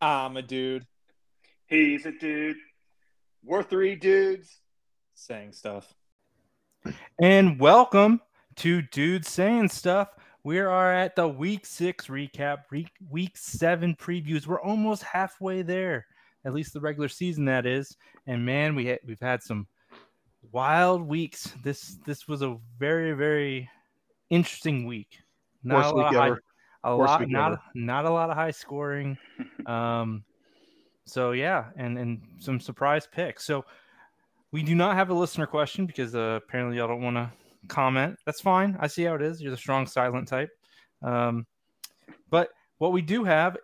I'm a dude. He's a dude. We're three dudes. saying stuff. And welcome to Dude Saying Stuff. We are at the week six recap, week, week seven previews. We're almost halfway there, at least the regular season that is. And man, we ha- we've had some wild weeks. This this was a very very interesting week. Not Worst a lot, week of high, ever. A lot not ever. not a lot of high scoring. Um, so yeah, and and some surprise picks. So we do not have a listener question because uh, apparently y'all don't want to comment. That's fine. I see how it is. You're the strong silent type. Um, but what we do have,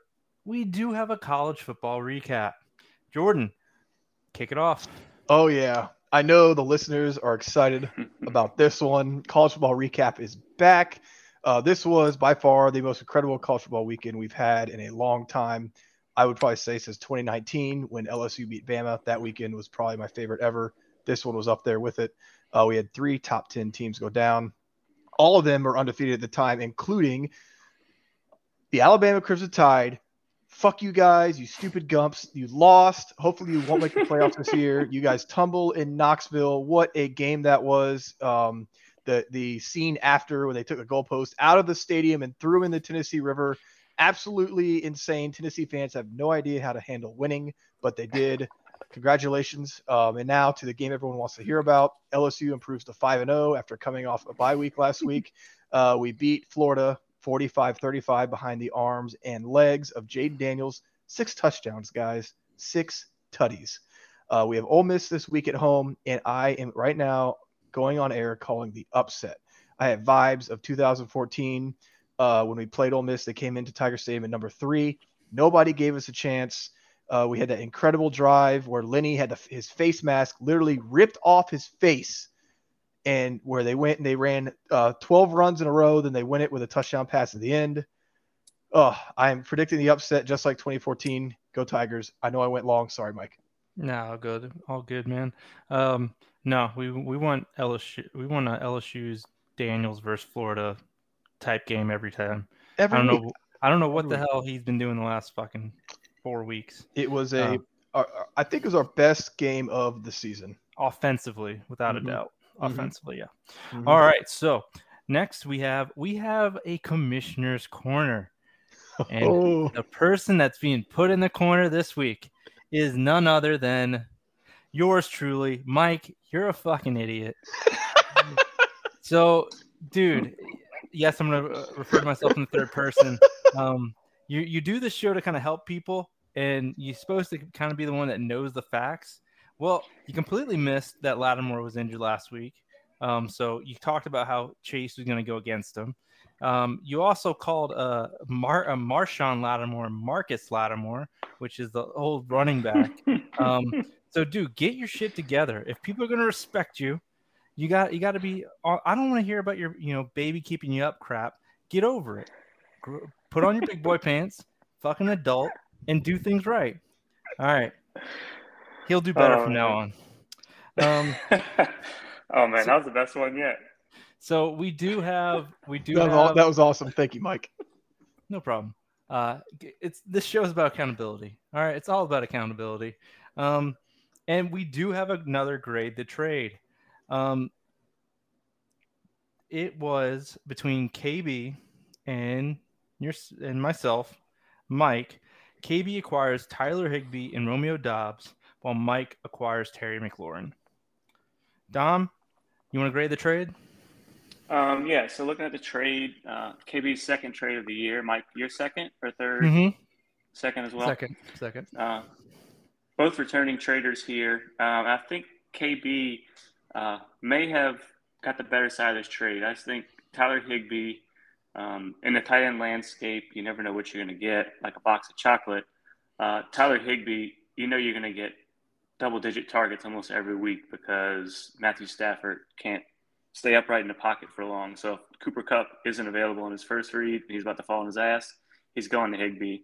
we do have a college football recap. Jordan, kick it off. Oh yeah. I know the listeners are excited about this one. College football recap is back. Uh, this was by far the most incredible college football weekend we've had in a long time. I would probably say since 2019 when LSU beat Bama. That weekend was probably my favorite ever. This one was up there with it. Uh, we had three top 10 teams go down. All of them are undefeated at the time, including the Alabama Crimson Tide. Fuck you guys, you stupid gumps. You lost. Hopefully, you won't make the playoffs this year. You guys tumble in Knoxville. What a game that was. Um, the the scene after when they took a goalpost out of the stadium and threw in the Tennessee River. Absolutely insane. Tennessee fans have no idea how to handle winning, but they did. Congratulations. Um, and now to the game everyone wants to hear about. LSU improves to 5 and 0 after coming off a bye week last week. Uh, we beat Florida 45 35 behind the arms and legs of Jayden Daniels. Six touchdowns, guys. Six tutties. Uh, we have Ole Miss this week at home, and I am right now going on air calling the upset. I have vibes of 2014 uh, when we played Ole Miss. They came into Tiger Stadium at number three. Nobody gave us a chance. Uh, we had that incredible drive where Lenny had the, his face mask literally ripped off his face, and where they went and they ran uh, 12 runs in a row. Then they win it with a touchdown pass at the end. Oh, I'm predicting the upset just like 2014. Go Tigers! I know I went long. Sorry, Mike. No, all good, all good, man. Um, no, we we want LSU. We want a LSU's Daniels versus Florida type game every time. Every I don't know. I don't know what the hell he's been doing the last fucking four weeks It was a. Uh, uh, I think it was our best game of the season. offensively, without Mhm. a doubt. Mhm. Offensively, yeah. Mhm. All right. So next we have we have a commissioner's corner, and Oh, the person that's being put in the corner this week is none other than yours truly, Mike. You're a fucking idiot. so, dude, yes, I'm gonna uh, refer to myself in the third person. Um, you you do this show to kind of help people, and you're supposed to kind of be the one that knows the facts. Well, you completely missed that Lattimore was injured last week. Um, so you talked about how Chase was going to go against him. Um, you also called uh, Mar- uh, Marshawn Lattimore Marcus Lattimore, which is the old running back. Um, so, dude, get your shit together. If people are going to respect you, you got you got to be. uh, I don't want to hear about your you know baby keeping you up crap. Get over it. Put on your big boy pants, fucking adult, and do things right. All right. He'll do better Oh, from now on. Um, oh man, that was the best one yet. So we do have we do that have that was awesome. Thank you, Mike. no problem. Uh, it's this show is about accountability. All right, it's all about accountability. Um, and we do have another grade the trade. Um, it was between KB and your and myself, Mike. KB acquires Tyler Higbee and Romeo Doubs, while Mike acquires Terry McLaurin. Dom, you want to grade the trade? Um, yeah. So looking at the trade, uh, KB's second trade of the year. Mike, your second or 3rd Mm-hmm. Second as well. Second, second. Uh, both returning traders here. Um, I think KB uh, may have got the better side of this trade. I just think Tyler Higbee, um, in the tight end landscape, you never know what you're going to get, like a box of chocolate. Uh, Tyler Higbee, you know you're going to get double digit targets almost every week because Matthew Stafford can't stay upright in the pocket for long. So if Cooper Kupp isn't available in his first read he's about to fall on his ass, he's going to Higbee,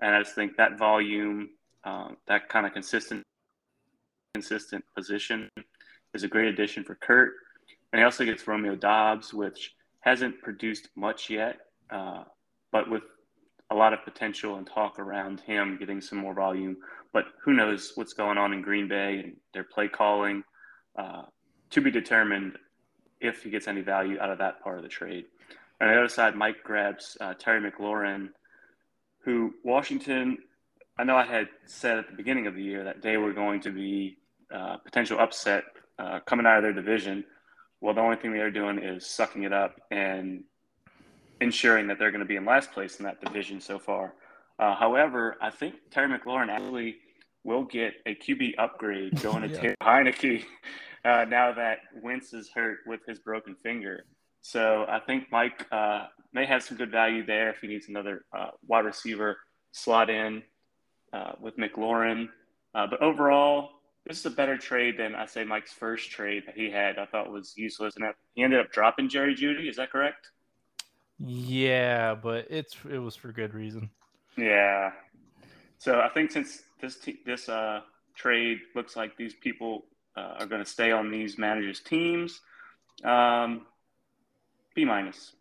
And I just think that volume, um, that kind of consistent, consistent position is a great addition for Kurt. And he also gets Romeo Doubs, which hasn't produced much yet, uh, but with a lot of potential and talk around him getting some more volume. But who knows what's going on in Green Bay and their play calling uh, to be determined if he gets any value out of that part of the trade. On the other side, Mike grabs uh, Terry McLaurin, who Washington, I know I had said at the beginning of the year that they were going to be uh, potential upset uh, coming out of their division. Well, the only thing they're doing is sucking it up and ensuring that they're going to be in last place in that division so far. Uh, however, I think Terry McLaurin actually will get a QB upgrade going to yeah. Heinicke uh, now that Wentz is hurt with his broken finger. So I think Mike uh, may have some good value there if he needs another uh, wide receiver slot in uh, with McLaurin. Uh, but overall, this is a better trade than I say Mike's first trade that he had. I thought was useless, and he ended up dropping Jerry Jeudy. Is that correct? Yeah, but it's it was for good reason. Yeah. So I think since this t- this uh, trade looks like these people uh, are going to stay on these managers' teams, um, B minus.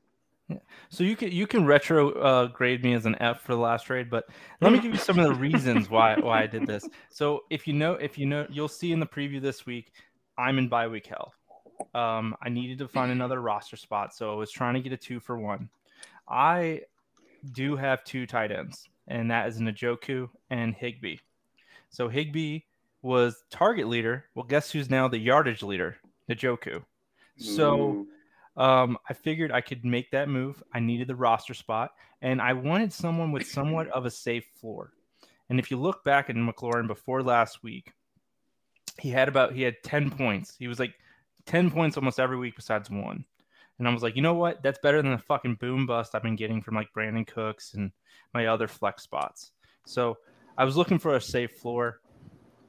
Yeah. So you can you can retro uh, grade me as an F for the last trade, but let me give you some of the reasons why why I did this. So if you know if you know you'll see in the preview this week, I'm in bye week hell. Um, I needed to find another roster spot, so I was trying to get a two for one. I do have two tight ends, and that is Njoku and Higbee. So Higbee was target leader. Well, guess who's now the yardage leader? Njoku. So um, I figured I could make that move. I needed the roster spot, and I wanted someone with somewhat of a safe floor. And if you look back at McLaurin before last week, he had about he had 10 points. He was like 10 points almost every week besides one. And I was like, you know what? That's better than the fucking boom bust I've been getting from like Brandin Cooks and my other flex spots. So I was looking for a safe floor,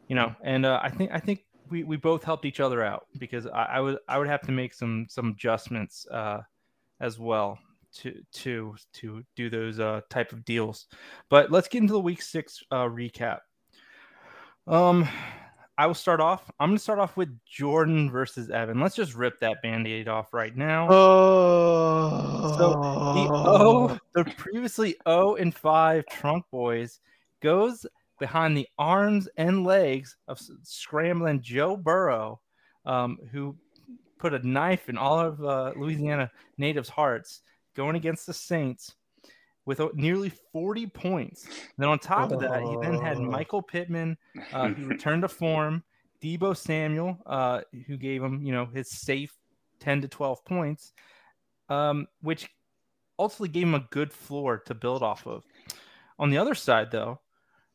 you know, and uh, I think I think we, we both helped each other out because I, I would I would have to make some some adjustments uh, as well to to to do those uh, type of deals. But let's get into the week six uh, recap. Um, I will start off. I'm to start off with Jordan versus Evan. Let's just rip that band-aid off right now. Oh. So the O, the previously 0 and 5 Trunk Boys goes behind the arms and legs of scrambling Joe Burrow, um, who put a knife in all of uh, Louisiana natives' hearts, going against the Saints with nearly 40 points. And then on top of that, he then had oh. Michael Pittman, uh, who returned to form, Deebo Samuel, uh, who gave him, you know, his safe 10 to 12 points, um, which ultimately gave him a good floor to build off of. On the other side, though,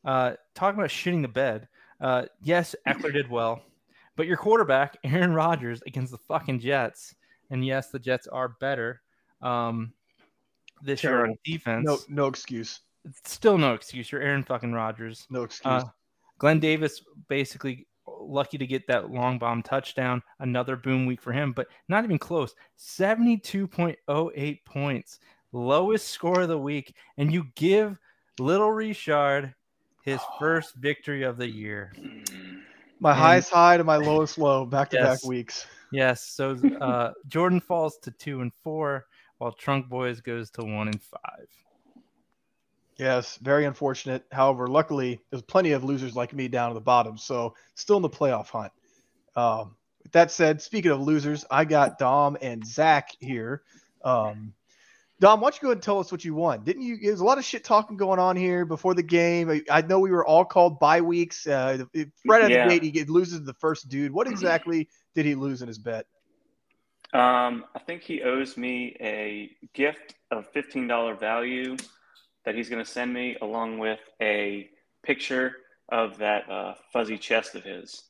uh, talking about shitting the bed, uh, yes, Ekeler did well, but your quarterback, Aaron Rodgers, against the fucking Jets, and yes, the Jets are better. Um, this year on defense. No, no excuse. Still no excuse. You're Aaron fucking Rodgers. No excuse. Uh, Glenn Davis basically lucky to get that long bomb touchdown. Another boom week for him, but not even close. 72.08 points, lowest score of the week, and you give little Richard his first victory of the year. My and, highest high to my lowest low, back to back weeks. Yes. So uh, Jordan falls to two and four while Trunk Boys goes to one and five. Yes, very unfortunate. However, luckily, there's plenty of losers like me down at the bottom, so still in the playoff hunt. Um, with that said, speaking of losers, I got Dom and Zach here. Um, Dom, why don't you go ahead and tell us what you won? Didn't you? There's a lot of shit talking going on here before the game. I, I know we were all called bye weeks. Uh, right out yeah. the gate, he loses the first dude. What exactly did he lose in his bet? Um, I think he owes me a gift of fifteen dollar value that he's going to send me, along with a picture of that uh, fuzzy chest of his.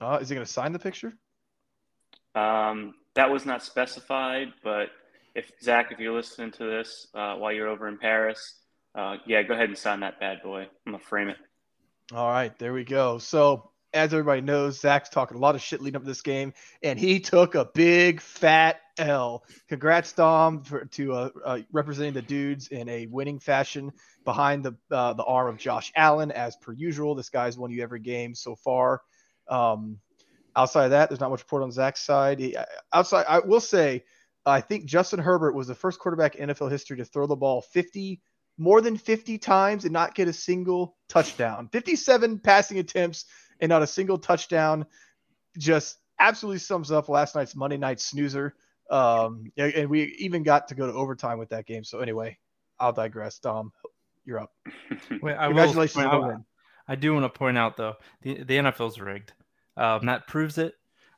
Uh, is he going to sign the picture? Um, that was not specified, but if Zach, if you're listening to this uh, while you're over in Paris, uh, yeah, go ahead and sign that bad boy. I'm gonna frame it. All right, there we go. So as everybody knows, Zach's talking a lot of shit leading up to this game, and he took a big fat L. Congrats, Dom, for to uh, uh, representing the dudes in a winning fashion behind the uh, the arm of Josh Allen, as per usual. This guy's won you every game so far. Um, outside of that, there's not much report on Zach's side. He, outside, I will say, I think Justin Herbert was the first quarterback in NFL history to throw the ball 50 more than 50 times and not get a single touchdown. 57 passing attempts and not a single touchdown. Just absolutely sums up last night's Monday night snoozer. Um, and we even got to go to overtime with that game. So anyway, I'll digress. Dom, you're up. Wait, I Congratulations the win. I do want to point out though, the the NFL's rigged. Um, that proves it.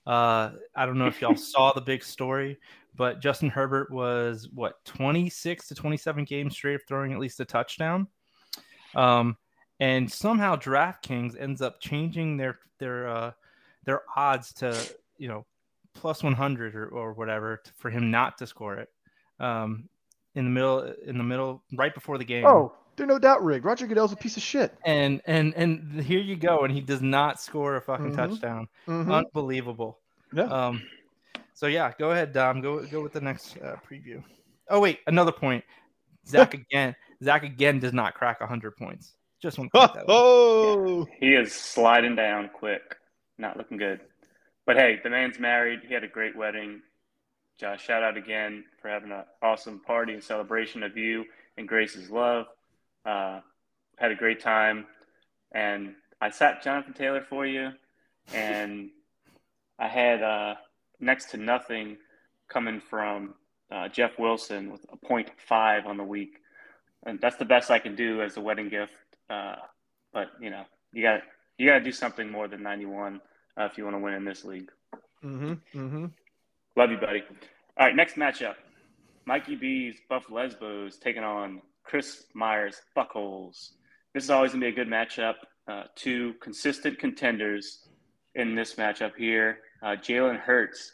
Uh, I don't know if y'all saw the big story, but Justin Herbert was what 26 to 27 games straight of throwing at least a touchdown. Um, and somehow DraftKings ends up changing their their uh, their odds to you know plus 100 or, or whatever t- for him not to score it. Um, in the middle, in the middle, right before the game. Oh, they're no doubt rigged. Roger Goodell's a piece of shit. and and and here you go, and he does not score a fucking Mhm. touchdown. Mhm. Unbelievable. Yeah. Um, so yeah, go ahead, Dom. Go go with the next uh, preview. Oh wait, another point. Zach again. Zach again does not crack hundred points. Just want to point that out. oh, He is sliding down quick. Not looking good. But hey, the man's married. He had a great wedding. Uh, shout out again for having an awesome party and celebration of you and Grace's love. Uh, had a great time. And I sat Jonathan Taylor for you. And I had uh, next to nothing coming from uh, Jeff Wilson with a 0.5 on the week. And that's the best I can do as a wedding gift. Uh, but, you know, you got you got to do something more than 91 uh, if you want to win in this league. mm-hmm, mm-hmm. Love you, buddy. All right, next matchup. Mikey B's Buff Lesbos taking on Chris Myers Buckholes. This is always going to be a good matchup. Uh, two consistent contenders in this matchup here. Uh, Jalen Hurts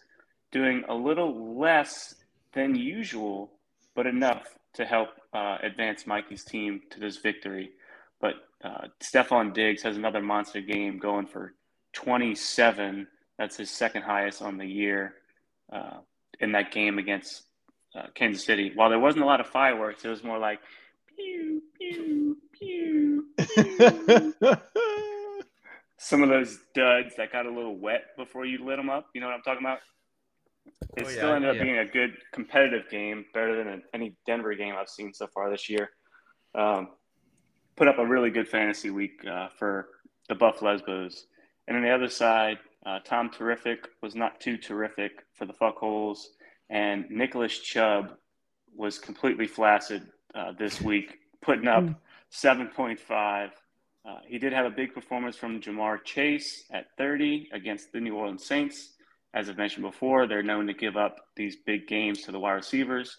doing a little less than usual, but enough to help uh, advance Mikey's team to this victory. But uh, Stefon Diggs has another monster game going for 27. That's his second highest on the year uh, in that game against uh, Kansas City. While there wasn't a lot of fireworks, it was more like pew, pew, pew, pew. Some of those duds that got a little wet before you lit them up. You know what I'm talking about? It Oh, still yeah, ended up yeah. being a good competitive game, better than any Denver game I've seen so far this year. Um, put up a really good fantasy week uh, for the Buff Lesbos. And on the other side, uh, Tom Terrific was not too terrific for the Fuckholes, and Nicholas Chubb was completely flaccid uh, this week, putting up 7.5. Uh, he did have a big performance from Ja'Marr Chase at 30 against the New Orleans Saints. As I've mentioned before, they're known to give up these big games to the wide receivers.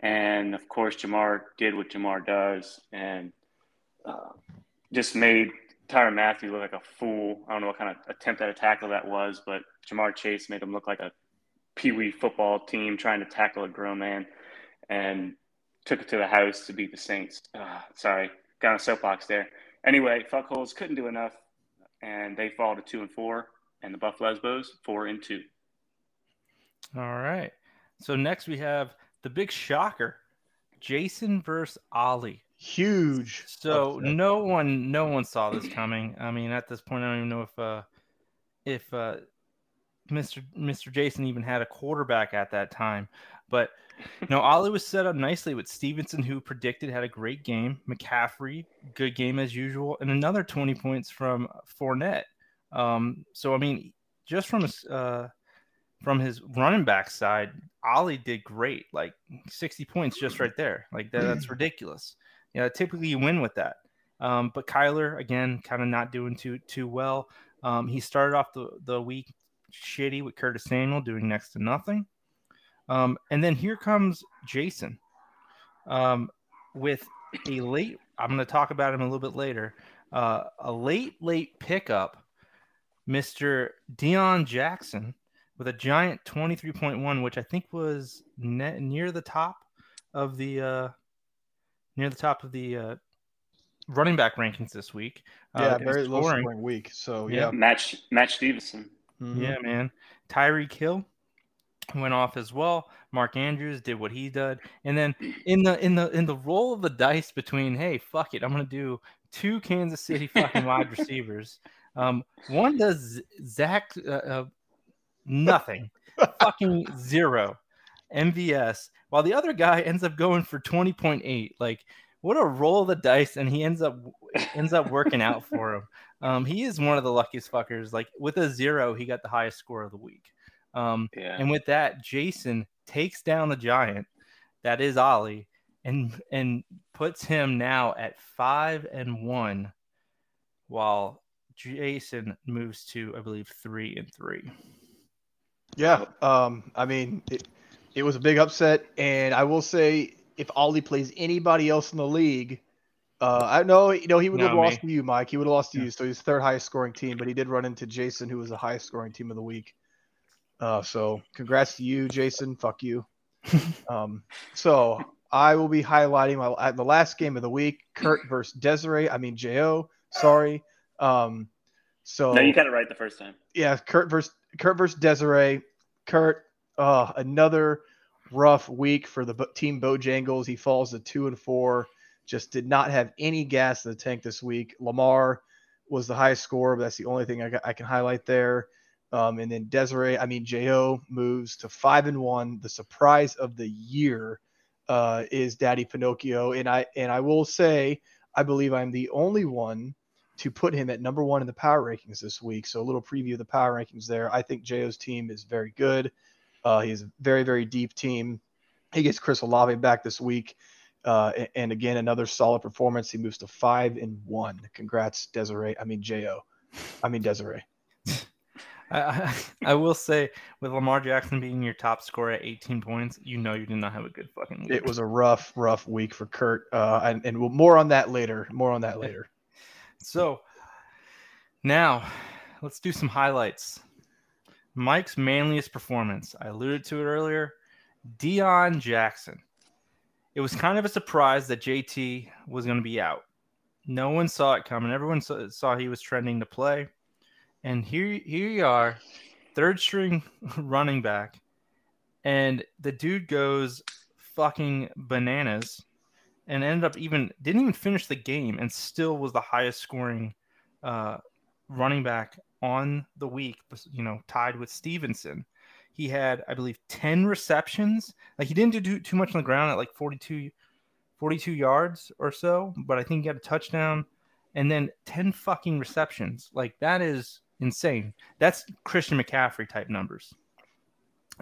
And of course, Ja'Marr did what Ja'Marr does and uh, just made Tyrann Mathieu look like a fool. I don't know what kind of attempt at a tackle that was, but Ja'Marr Chase made him look like a pee wee football team trying to tackle a grown man and took it to the house to beat the Saints. Ah, sorry, got a soapbox there. Anyway, fuckholes couldn't do enough, and they fall to two and four, and the Buff Lesbos four and two. All right. So next we have the big shocker, Jason versus Ollie. Huge. So upset. no one, no one saw this coming. I mean, at this point, I don't even know if, uh, if uh, Mr. Mr. Jason even had a quarterback at that time. But you know, Ollie was set up nicely with Stevenson, who predicted had a great game. McCaffrey, good game as usual, and another twenty points from Fournette. Um, so I mean, just from his uh, from his running back side, Ollie did great, like sixty points just right there. Like that, that's ridiculous. Yeah, typically you win with that. Um, but Kyler again, kind of not doing too too well. Um, he started off the the week shitty with Curtis Samuel doing next to nothing. Um, and then here comes Jason um, with a late. I'm going to talk about him a little bit later. Uh, a late late pickup, Mister Deon Jackson with a giant 23.1, which I think was ne- near the top of the uh, near the top of the uh, running back rankings this week. Yeah, Uh, very low scoring. scoring week. So Yeah. yeah. Match Match Stevenson. Mhm. Yeah, man. Tyreek Hill went off as well. Mark Andrews did what he did, and then in the in the in the roll of the dice between, hey, fuck it, I'm gonna do two Kansas City fucking wide receivers. Um, one does Zach uh, uh, nothing, fucking zero, MVS, while the other guy ends up going for 20.8. Like, what a roll of the dice, and he ends up ends up working out for him. Um, he is one of the luckiest fuckers. Like with a zero, he got the highest score of the week. Um, Yeah. and with that, Jason takes down the giant that is Ollie and and puts him now at five and one, while Jason moves to I believe three and three. Yeah. Um, I mean, it, it was a big upset, and I will say, if Ollie plays anybody else in the league, uh, I know you know he would have lost me. to you, Mike. He would have lost to Yeah. you, so he's third highest scoring team, but he did run into Jason, who was the highest scoring team of the week. Uh, so congrats to you, Jason. Fuck you. um, so I will be highlighting my at the last game of the week, Kurt versus Desiree. I mean Jo. Sorry. Um, so No, you got it right the first time. yeah, Kurt versus Kurt versus Desiree. Kurt, uh, another rough week for the Bo- team Bojangles. He falls to two and four. Just did not have any gas in the tank this week. Lamar was the highest score, but that's the only thing I, got, I can highlight there. Um, and then Desiree, I mean Jo moves to five and one. The surprise of the year uh, is Daddy Pinocchio, and I and I will say I believe I'm the only one to put him at number one in the power rankings this week. So a little preview of the power rankings there. I think Jo's team is very good. Uh, he's a very, very deep team. He gets Chris Olave back this week. Uh, and again, another solid performance. He moves to five and one. Congrats, Desiree. I mean, Jo. I mean, Desiree. I, I, will say with Lamar Jackson being your top scorer at 18 points, you know you did not have a good fucking week. It was a rough, rough week for Kurt. Uh, and, and we'll, more on that later. More on that later. So now let's do some highlights. Mike's manliest performance. I alluded to it earlier. Deon Jackson. It was kind of a surprise that JT was going to be out. No one saw it coming. Everyone saw he was trending to play. And here, here you are, third string running back. And the dude goes fucking bananas and ended up even didn't even finish the game and still was the highest scoring uh, running back on the week, you know, tied with Stevenson. He had, I believe, 10 receptions. Like he didn't do too, much on the ground at like 42, 42 yards or so, but I think he had a touchdown and then 10 fucking receptions. Like that is insane. That's Christian McCaffrey type numbers.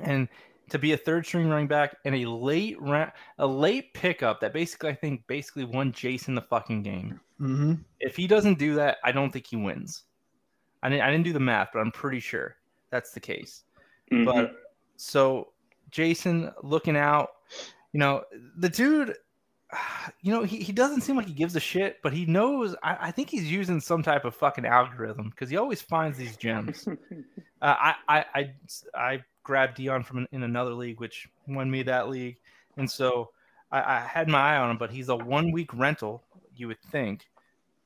And to be a third string running back and a late ra- a late pickup that basically I think basically won Jason the fucking game. Mm-hmm. If he doesn't do that, I don't think he wins. I didn't, I didn't do the math, but I'm pretty sure that's the case. Mhm. But so Jason looking out, you know, the dude, you know, he, he doesn't seem like he gives a shit, but he knows. I, I think he's using some type of fucking algorithm because he always finds these gems. uh, I, I, I, I grabbed Deon from an, in another league, which won me that league. And so I, I had my eye on him, but he's a one week rental, you would think.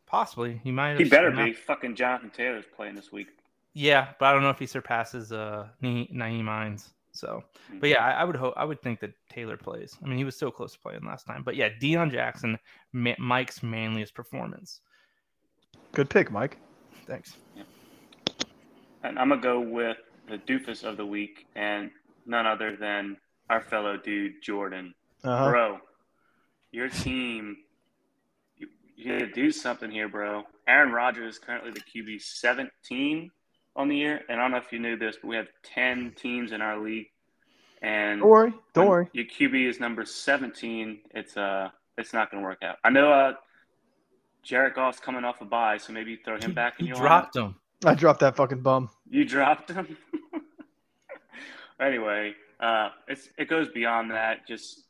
Possibly. He might have. he better be. Fucking Jonathan Taylor's playing this week. yeah, but I don't know if he surpasses uh Na- Nyheim Hines. So, but yeah, I, I would hope I would think that Taylor plays. I mean, he was so close to playing last time. But yeah, Deon Jackson, Ma- Mike's manliest performance. Good pick, Mike. Thanks. And I'm gonna go with the doofus of the week, and none other than our fellow dude Jordan. Uh-huh. Bro, your team, you, you gotta do something here, bro. Aaron Rodgers is currently the QB 17 on the year, and I don't know if you knew this, but we have 10 teams in our league, and Don't worry. Don't worry. Your QB is number 17. It's uh, it's not gonna work out. I know uh, Jared Goff's coming off a bye, so maybe throw him back in He your dropped him. I dropped that fucking bum. you dropped him. anyway, uh, it's it goes beyond that. Just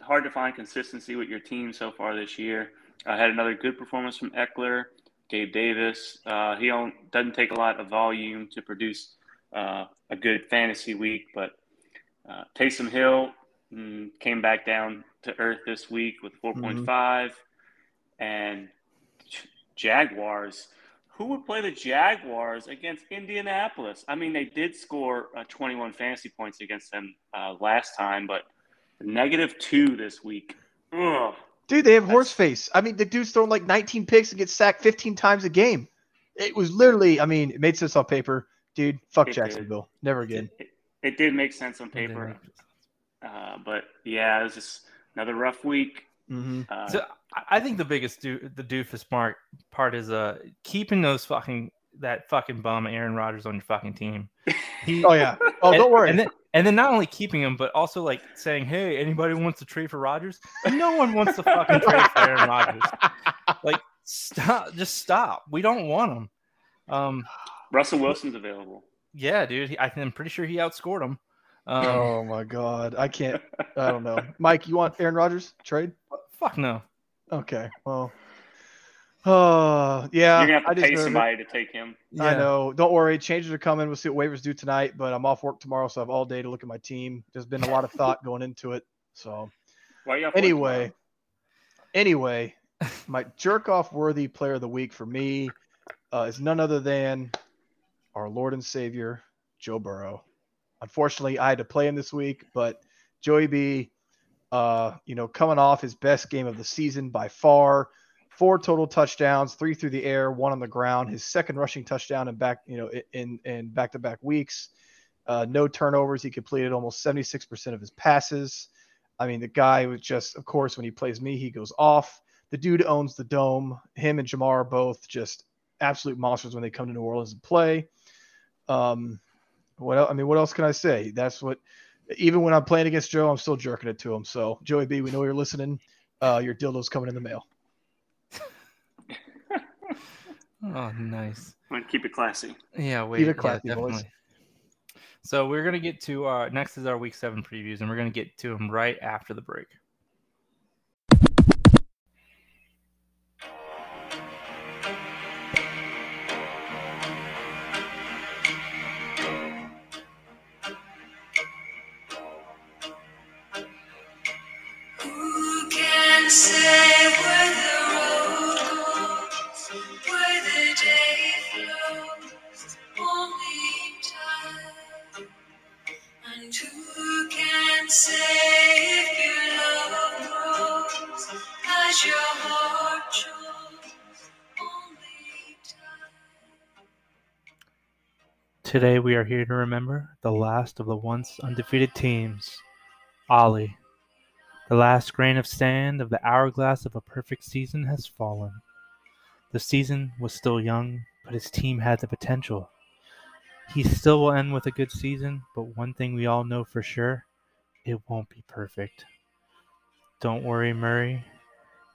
hard to find consistency with your team so far this year. I had another good performance from Ekeler, Gabe Davis. Uh, he doesn't take a lot of volume to produce uh, a good fantasy week, but uh, Taysom Hill mm, came back down to earth this week with 4.5, and Jaguars. Who would play the Jaguars against Indianapolis? I mean, they did score uh, 21 fantasy points against them uh, last time, but negative two this week. Ugh. Dude, they have That's- horse face. I mean, the dude's throwing like 19 picks and gets sacked 15 times a game. It was literally, I mean, it made sense on paper. Dude, fuck It did. Jacksonville. Never again. It, it did make sense on paper, uh, but yeah, it was just another rough week. hmm Uh, So I- I think the biggest do- the doofus part part is uh keeping those fucking that fucking bum Aaron Rodgers on your fucking team. He, Oh yeah. Oh, and, don't worry. And then, and then not only keeping him, but also like saying, "Hey, anybody wants to trade for Rodgers?" No one wants to fucking trade for Aaron Rodgers. Like, stop, just stop. We don't want him. Um, Russell Wilson's available. yeah, dude. He, I, I'm pretty sure he outscored him. Um, oh my god. I can't. I don't know. Mike, you want Aaron Rodgers trade? Fuck no. Okay. Well. Oh yeah. You're gonna have to just pay know that- somebody to take him. I know. Don't worry. Changes are coming. We'll see what waivers do tonight. But I'm off work tomorrow, so I have all day to look at my team. There's been a lot of thought going into it. So Why are you off anyway, anyway, my jerk off worthy player of the week for me uh, is none other than our Lord and Savior Joe Burrow. Unfortunately, I had to play him this week, but Joey B, uh, you know, coming off his best game of the season by far, four total touchdowns, three through the air, one on the ground. His second rushing touchdown in back, you know, in in back to back weeks. Uh, no turnovers. He completed almost 76% of his passes. I mean, the guy was just, of course, when he plays me, he goes off. The dude owns the dome. Him and Ja'Marr are both just absolute monsters when they come to New Orleans and play. Um, what else, I mean, what else can I say? That's what. Even when I'm playing against Joe, I'm still jerking it to him. So Joey B, we know you're listening. Uh, your dildo's coming in the mail. Oh, nice. I'm gonna keep it classy. Yeah, wait. it yeah, classy, boys. So we're gonna get to our next is our week seven previews, and we're gonna get to them right after the break. Today we are here to remember the last of the once undefeated teams, Ollie. The last grain of sand of the hourglass of a perfect season has fallen. The season was still young, but his team had the potential. He still will end with a good season, but one thing we all know for sure it won't be perfect. Don't worry, Murray.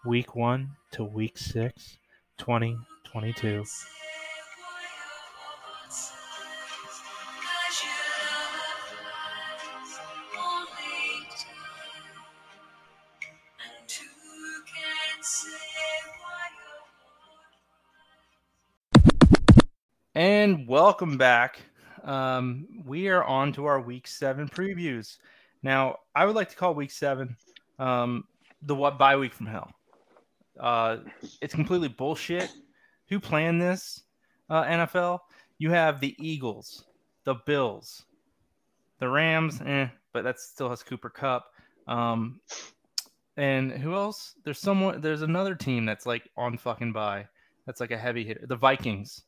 Week 1 to week 6, 2022. And welcome back. Um, we are on to our week seven previews. Now, I would like to call week seven um, the what bye week from hell. Uh, it's completely bullshit. Who planned this? Uh, NFL. You have the Eagles, the Bills, the Rams, eh, but that still has Cooper Kupp. Um, and who else? There's someone. There's another team that's like on fucking bye. That's like a heavy hitter. The Vikings.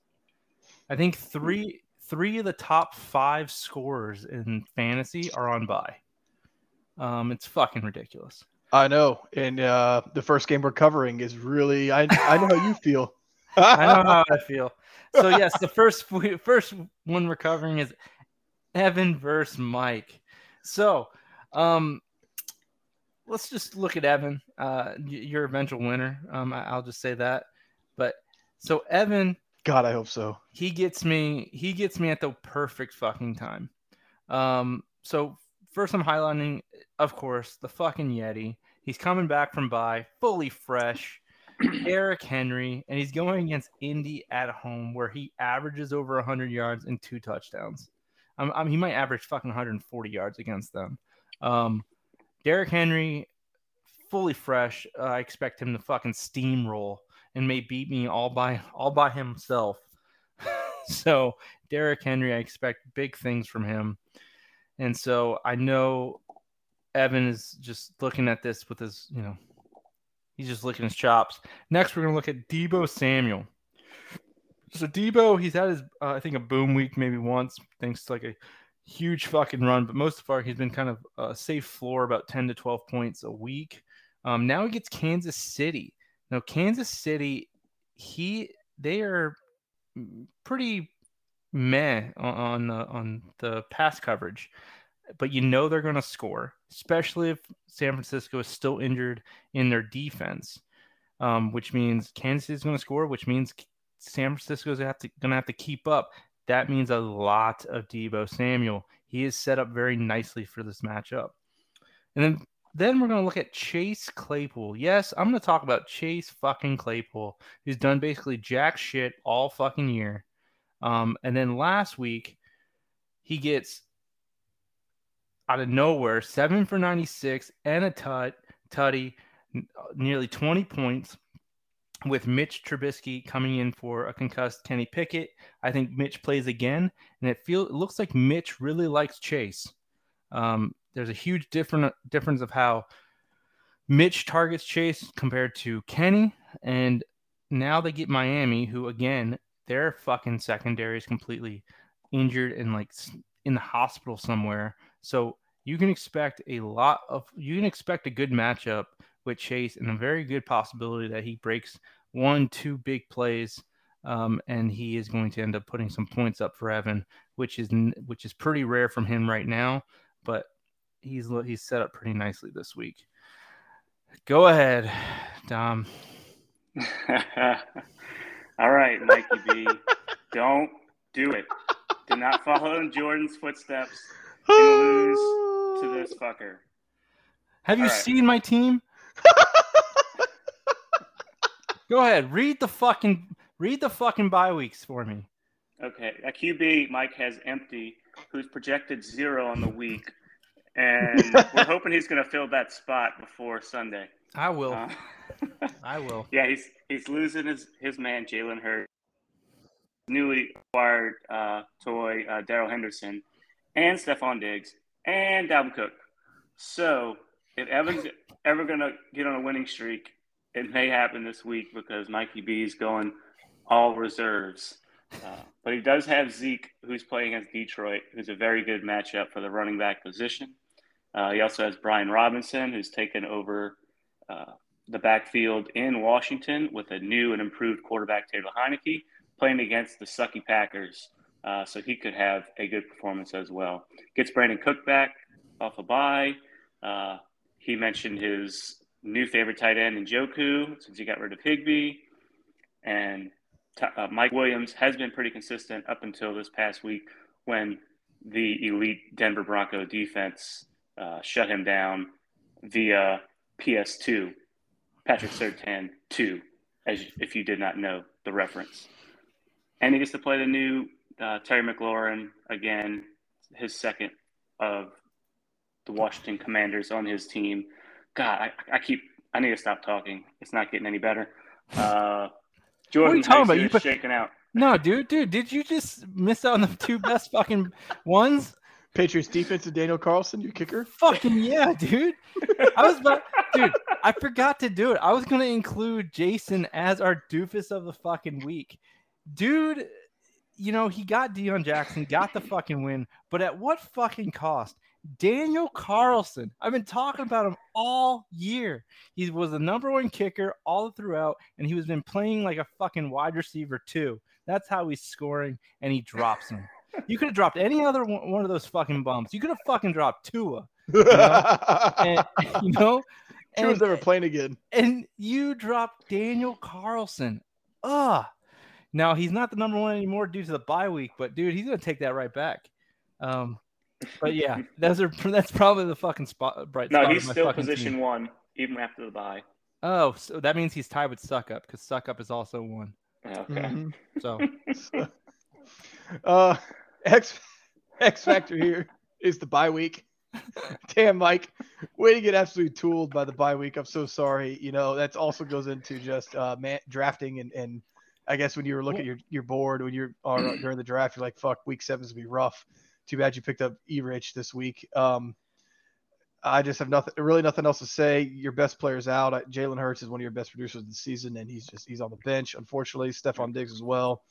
I think three three of the top five scorers in fantasy are on bye. Um, it's fucking ridiculous. I know. And uh, the first game we're covering is really. I I know how you feel. I know how I feel. So yes, the first first one we're covering is Evan versus Mike. So, um, let's just look at Evan. Uh, your eventual winner. Um, I'll just say that. But so Evan God, I hope so. he gets me he gets me at the perfect fucking time. Um so first i'm highlighting of course the fucking yeti. He's coming back from bye fully fresh. Eric henry and he's going against indy at home where he averages over 100 yards and two touchdowns. Um, I mean, he might average fucking 140 yards against them. Um Derrick henry fully fresh. Uh, i expect him to fucking steamroll and may beat me all by all by himself so Derrick Henry, I expect big things from him. And so I know Evan is just looking at this with his, you know, he's just licking his chops. Next, we're going to look at Deebo Samuel. So Deebo, he's had his, uh, I think, a boom week maybe once, thanks to like a huge fucking run. But most of our, he's been kind of a safe floor, about 10 to 12 points a week. Um, now he gets Kansas City. Now Kansas City, he they are pretty meh on on the, on the pass coverage, but you know they're going to score, especially if San Francisco is still injured in their defense, um, which means Kansas is going to score, which means San Francisco is going to have to keep up. That means a lot of Deebo Samuel. He is set up very nicely for this matchup. And then then we're going to look at Chase Claypool. Yes, I'm going to talk about Chase fucking Claypool, who's done basically jack shit all fucking year. Um, and then last week, he gets out of nowhere seven for 96 and a tut, tutty, n- nearly 20 points with Mitch Trubisky coming in for a concussed Kenny Pickett. I think Mitch plays again, and it feels it looks like Mitch really likes Chase. Um, there's a huge different difference of how Mitch targets Chase compared to Kenny, and now they get Miami, who again their fucking secondary is completely injured and like in the hospital somewhere. So you can expect a lot of you can expect a good matchup with Chase and a very good possibility that he breaks one, two big plays, um, and he is going to end up putting some points up for Evan, which is which is pretty rare from him right now, but he's he's set up pretty nicely this week. Go ahead, Dom. All right, Mikey B. Don't do it. Do not follow in Jordan's footsteps and lose to this fucker. Have you right. seen my team? Go ahead, read the fucking read the fucking bye weeks for me. Okay, a QB Mike has empty, who's projected zero on the week, and we're hoping he's going to fill that spot before Sunday. I will. Uh, I will. yeah, he's he's losing his his man Jalen Hurts, newly acquired uh, toy uh, Darrell Henderson, and Stefon Diggs and Dalvin Cook. So if Evans ever going to get on a winning streak, it may happen this week because Mikey B is going all reserves. Uh, but he does have Zeke, who's playing against Detroit, who's a very good matchup for the running back position. Uh, he also has Brian Robinson, who's taken over uh, the backfield in Washington with a new and improved quarterback, Taylor Heinicke, playing against the sucky Packers. Uh, so he could have a good performance as well. Gets Brandon Cook back off a bye. Uh, he mentioned his new favorite tight end Njoku since he got rid of Higbee. And uh, Mike Williams has been pretty consistent up until this past week when the elite Denver Bronco defense uh, shut him down via PS2, Patrick Surtain 2, as if you did not know the reference. And he gets to play the new uh, Terry McLaurin again, his second of the Washington Commanders on his team. God, I, I keep I need to stop talking. It's not getting any better. Uh, Jordan, talking how you about? You put- shaking out. No, dude, dude, did you just miss out on the two best fucking ones? Patriots defense and Daniel Carlson, your kicker. Fucking yeah, dude. I was about, dude. I forgot to do it. I was gonna include Jason as our doofus of the fucking week, dude. You know he got Deon Jackson, got the fucking win, but at what fucking cost? Daniel Carlson. I've been talking about him all year. He was the number one kicker all throughout, and he was been playing like a fucking wide receiver too. That's how he's scoring, and he drops him. You could have dropped any other one one of those fucking bumps. You could have fucking dropped Tua, and, you know, and, Tua's and, never playing again. and you dropped Daniel Carlson. Ugh. Now he's not the number one anymore due to the bye week, but dude, he's gonna take that right back. Um, but yeah, those are that's probably the fucking spot bright. No, spot he's still position team. one even after the bye. Oh, so that means he's tied with Suck Up because Suck Up is also one. Okay. Mhm. So Uh, X X factor here is the bye week. Damn, Mike, way to get absolutely tooled by the bye week. I'm so sorry. You know that also goes into just uh, man, drafting and and I guess when you were looking at your your board when you're during the draft, you're like, fuck, week seven's gonna be rough. Too bad you picked up E Rich this week. Um, I just have nothing, really nothing else to say. Your best player's out. Jalen Hurts is one of your best producers of the season, and he's just he's on the bench. Unfortunately, Stefon Diggs as well.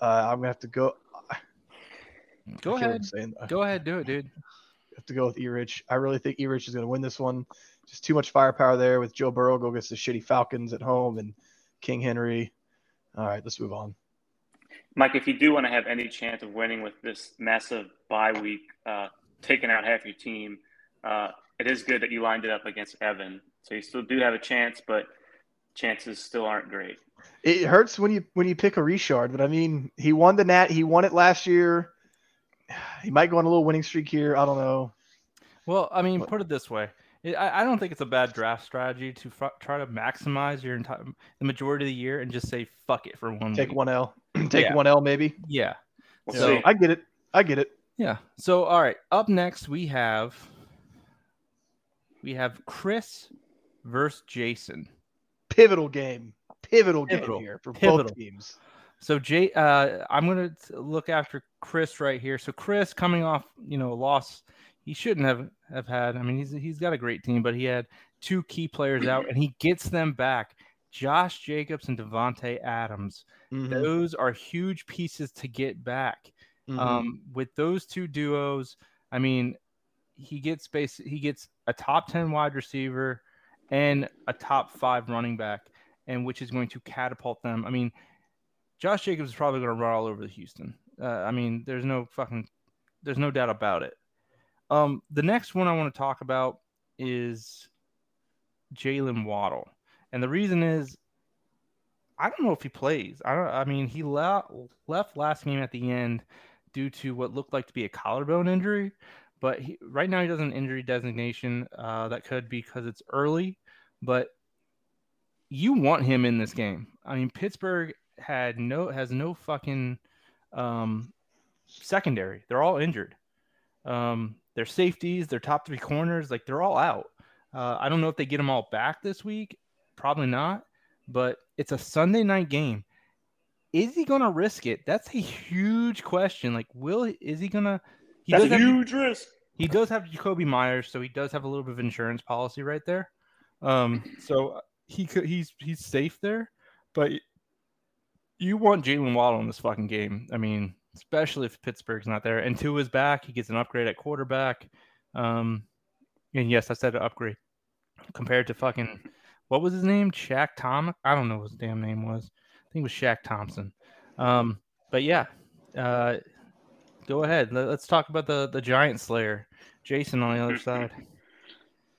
Uh, I'm gonna have to go. Go ahead, even go ahead, do it, dude. have to go with Erich. I really think Erich is gonna win this one. Just too much firepower there with Joe Burrow go against the shitty Falcons at home and King Henry. All right, let's move on. Mike, if you do want to have any chance of winning with this massive bye week, uh, taking out half your team, uh, it is good that you lined it up against Evan. So you still do have a chance, but chances still aren't great. It hurts when you when you pick a Richard, but I mean, he won the Nat. He won it last year. He might go on a little winning streak here. I don't know. Well, I mean, put it this way. I, I don't think it's a bad draft strategy to f- try to maximize your entire the majority of the year and just say fuck it for one Take week. one L. Take Yeah. one L maybe. Yeah. We'll So see. I get it. I get it. Yeah. So all right, up next we have we have Chris versus Jason. Pivotal game. Pivotal, Pivotal. game here for Pivotal. both teams. So Jay, uh, I'm gonna look after Chris right here. So Chris coming off, you know, a loss he shouldn't have have had. I mean, he's he's got a great team, but he had two key players out, and he gets them back. Josh Jacobs and Davante Adams. Mhm. Those are huge pieces to get back. Mhm. Um, with those two duos, I mean, he gets base he gets a top 10 wide receiver and a top five running back, and which is going to catapult them. I mean, Josh Jacobs is probably going to run all over the Houston. Uh, I mean, there's no fucking there's no doubt about it. Um, the next one I want to talk about is Jaylen Waddle, and the reason is I don't know if he plays. I don't. I mean, he left left last game at the end due to what looked like to be a collarbone injury, but he, right now he does an injury designation. Uh, that could be because it's early, but you want him in this game. I mean, Pittsburgh had no has no fucking um, secondary. They're all injured. Um, their safeties, their top three corners, like they're all out. Uh, I don't know if they get them all back this week. Probably not. But it's a Sunday night game. Is he gonna risk it? That's a huge question. Like, will is he gonna? He That's does a have- huge risk. he does have Jakobi Meyers, so he does have a little bit of insurance policy right there. Um, so he could he's he's safe there, but you want Jaylen Waddle in this fucking game. I mean, especially if Pittsburgh's not there. And two is back, he gets an upgrade at quarterback. Um, and yes, I said an upgrade compared to fucking what was his name? Shaq Tom? I don't know what his damn name was. I think it was Shaq Thompson. Um, but yeah, uh, go ahead. Let- Let's talk about the the Giant Slayer, Jason on the other side.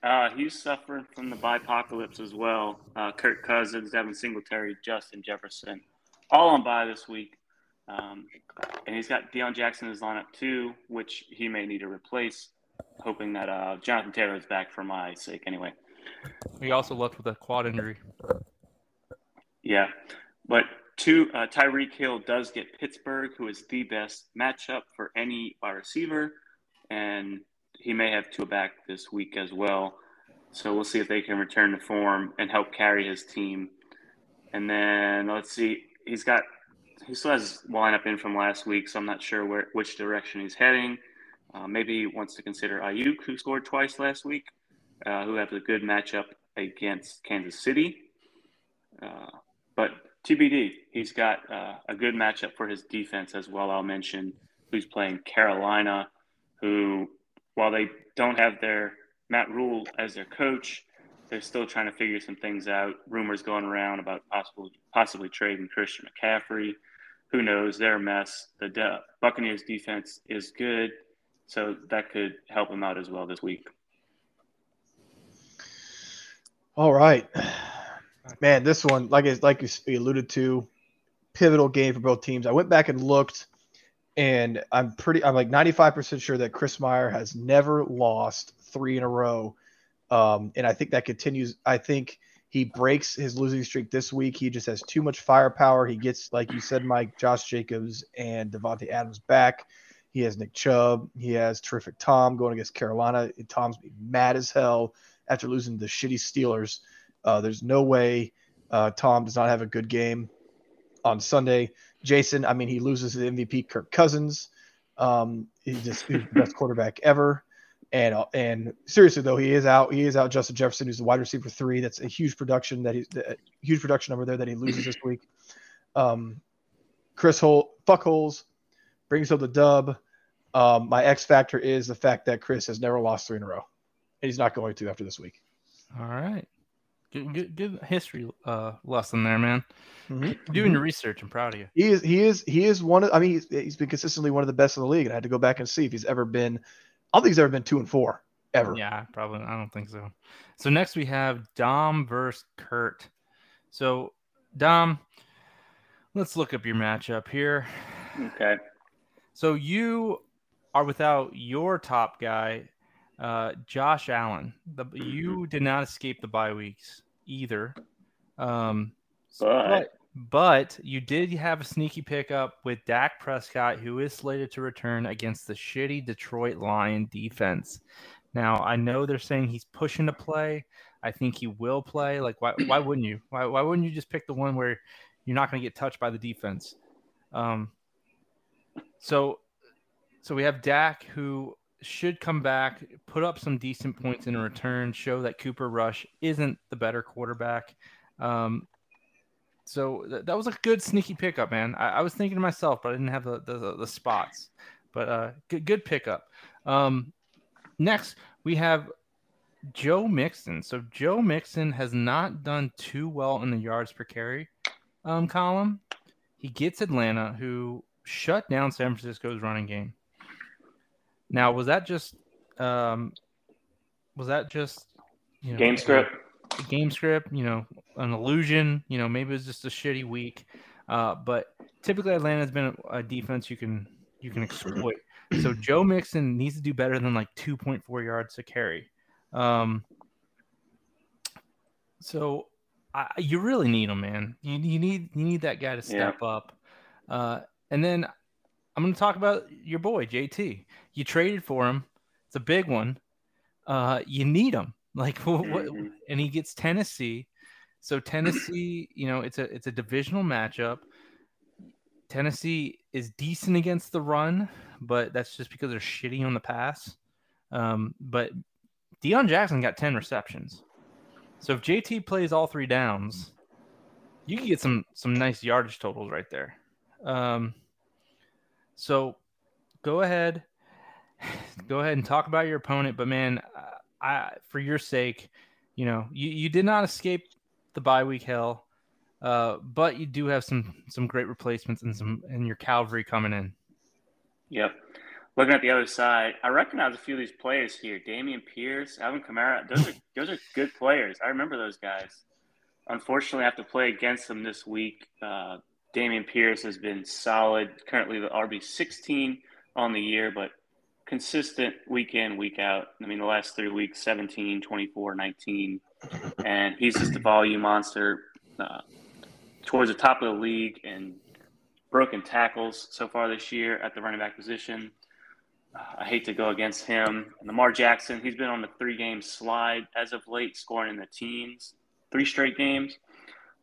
Uh, he's suffering from the bipocalypse as well. Uh, Kirk Cousins, Devin Singletary, Justin Jefferson, all on bye this week. Um, and he's got Deon Jackson in his lineup too, which he may need to replace, hoping that uh, Jonathan Taylor is back for my sake anyway. He also left with a quad injury. Yeah, but two, uh, Tyreek Hill does get Pittsburgh, who is the best matchup for any wide receiver, and he may have Tua back this week as well. So we'll see if they can return to form and help carry his team. And then let's see, he's got he still has lineup in from last week, so I'm not sure where which direction he's heading. Uh, maybe he wants to consider Aiyuk, who scored twice last week, uh, who has a good matchup against Kansas City. Uh, but TBD, he's got uh, a good matchup for his defense as well. I'll mention who's playing Carolina, who, while they don't have their Matt Rhule as their coach, they're still trying to figure some things out. Rumors going around about possible, possibly trading Christian McCaffrey. Who knows? They're a mess. The De- Buccaneers defense is good, so that could help them out as well this week. All right, man. This one, like like you alluded to, pivotal game for both teams. I went back and looked, and I'm pretty. I'm like 95 percent sure that Chris Meyer has never lost three in a row, um, and I think that continues. I think he breaks his losing streak this week. He just has too much firepower. He gets, like you said, Mike, Josh Jacobs and Davante Adams back. He has Nick Chubb. He has terrific Tom going against Carolina. And Tom's mad as hell after losing the shitty Steelers. Uh, there's no way uh, Tom does not have a good game on Sunday. Jason, I mean, he loses the MVP Kirk Cousins. Um, he's just he's the best quarterback ever. And uh, and seriously though, he is out. He is out. Justin Jefferson, who's the wide receiver three. That's a huge production that he's a huge production number there that he loses this week. Um, Chris Hole, fuck holes, brings up the dub. Um, my X factor is the fact that Chris has never lost three in a row, and he's not going to after this week. All right. Good, good, good history uh, lesson there, man. Mhm. Doing your research. I'm proud of you. He is he is he is one of I mean he's, he's been consistently one of the best in the league. And I had to go back and see if he's ever been I don't think he's ever been two and four ever. Yeah, probably. I don't think so. So next we have Dom versus Kurt. So Dom, let's look up your matchup here. Okay. So you are without your top guy, uh, Josh Allen. The, you did not escape the bye weeks either. Um, But but you did have a sneaky pickup with Dak Prescott, who is slated to return against the shitty Detroit Lion defense. Now I know they're saying he's pushing to play. I think he will play. Like why why wouldn't you? Why why wouldn't you just pick the one where you're not going to get touched by the defense? Um, so so we have Dak who should come back, put up some decent points in return, show that Cooper Rush isn't the better quarterback. Um, so th- that was a good sneaky pickup, man. I, I was thinking to myself, but I didn't have the the, the spots. But uh, good good pickup. Um, next we have Joe Mixon. So Joe Mixon has not done too well in the yards per carry um, column. He gets Atlanta, who shut down San Francisco's running game. Now, was that just um, was that just you know, game script. Game script, you know, an illusion, you know, maybe it was just a shitty week. Uh, but typically Atlanta's been a, a defense you can you can exploit. So Joe Mixon needs to do better than like 2.4 yards to carry. Um, so I, you really need him, man. You, you need you need that guy to step up. Uh, and then I'm going to talk about your boy JT. You traded for him. It's a big one. Uh, you need him. Like what, Mhm. and he gets Tennessee. So Tennessee, you know, it's a it's a divisional matchup. Tennessee is decent against the run, but that's just because they're shitty on the pass. Um, but Deon Jackson got 10 receptions. So if JT plays all three downs, you can get some some nice yardage totals right there. Um, so go ahead, go ahead and talk about your opponent. But man, I for your sake, you know, you, you did not escape the bye week hell, uh, but you do have some some great replacements and some and your cavalry coming in. Yep. Looking at the other side, I recognize a few of these players here. Dameon Pierce, Alvin Kamara. Those are those are good players. I remember those guys. Unfortunately, I have to play against them this week. Uh, Dameon Pierce has been solid. Currently, the RB 16 on the year, but consistent week in, week out. I mean, the last three weeks 17, 24, 19. And he's just a volume monster uh, towards the top of the league and broken tackles so far this year at the running back position. Uh, I hate to go against him. And Lamar Jackson, he's been on the three game slide as of late, scoring in the teens, three straight games.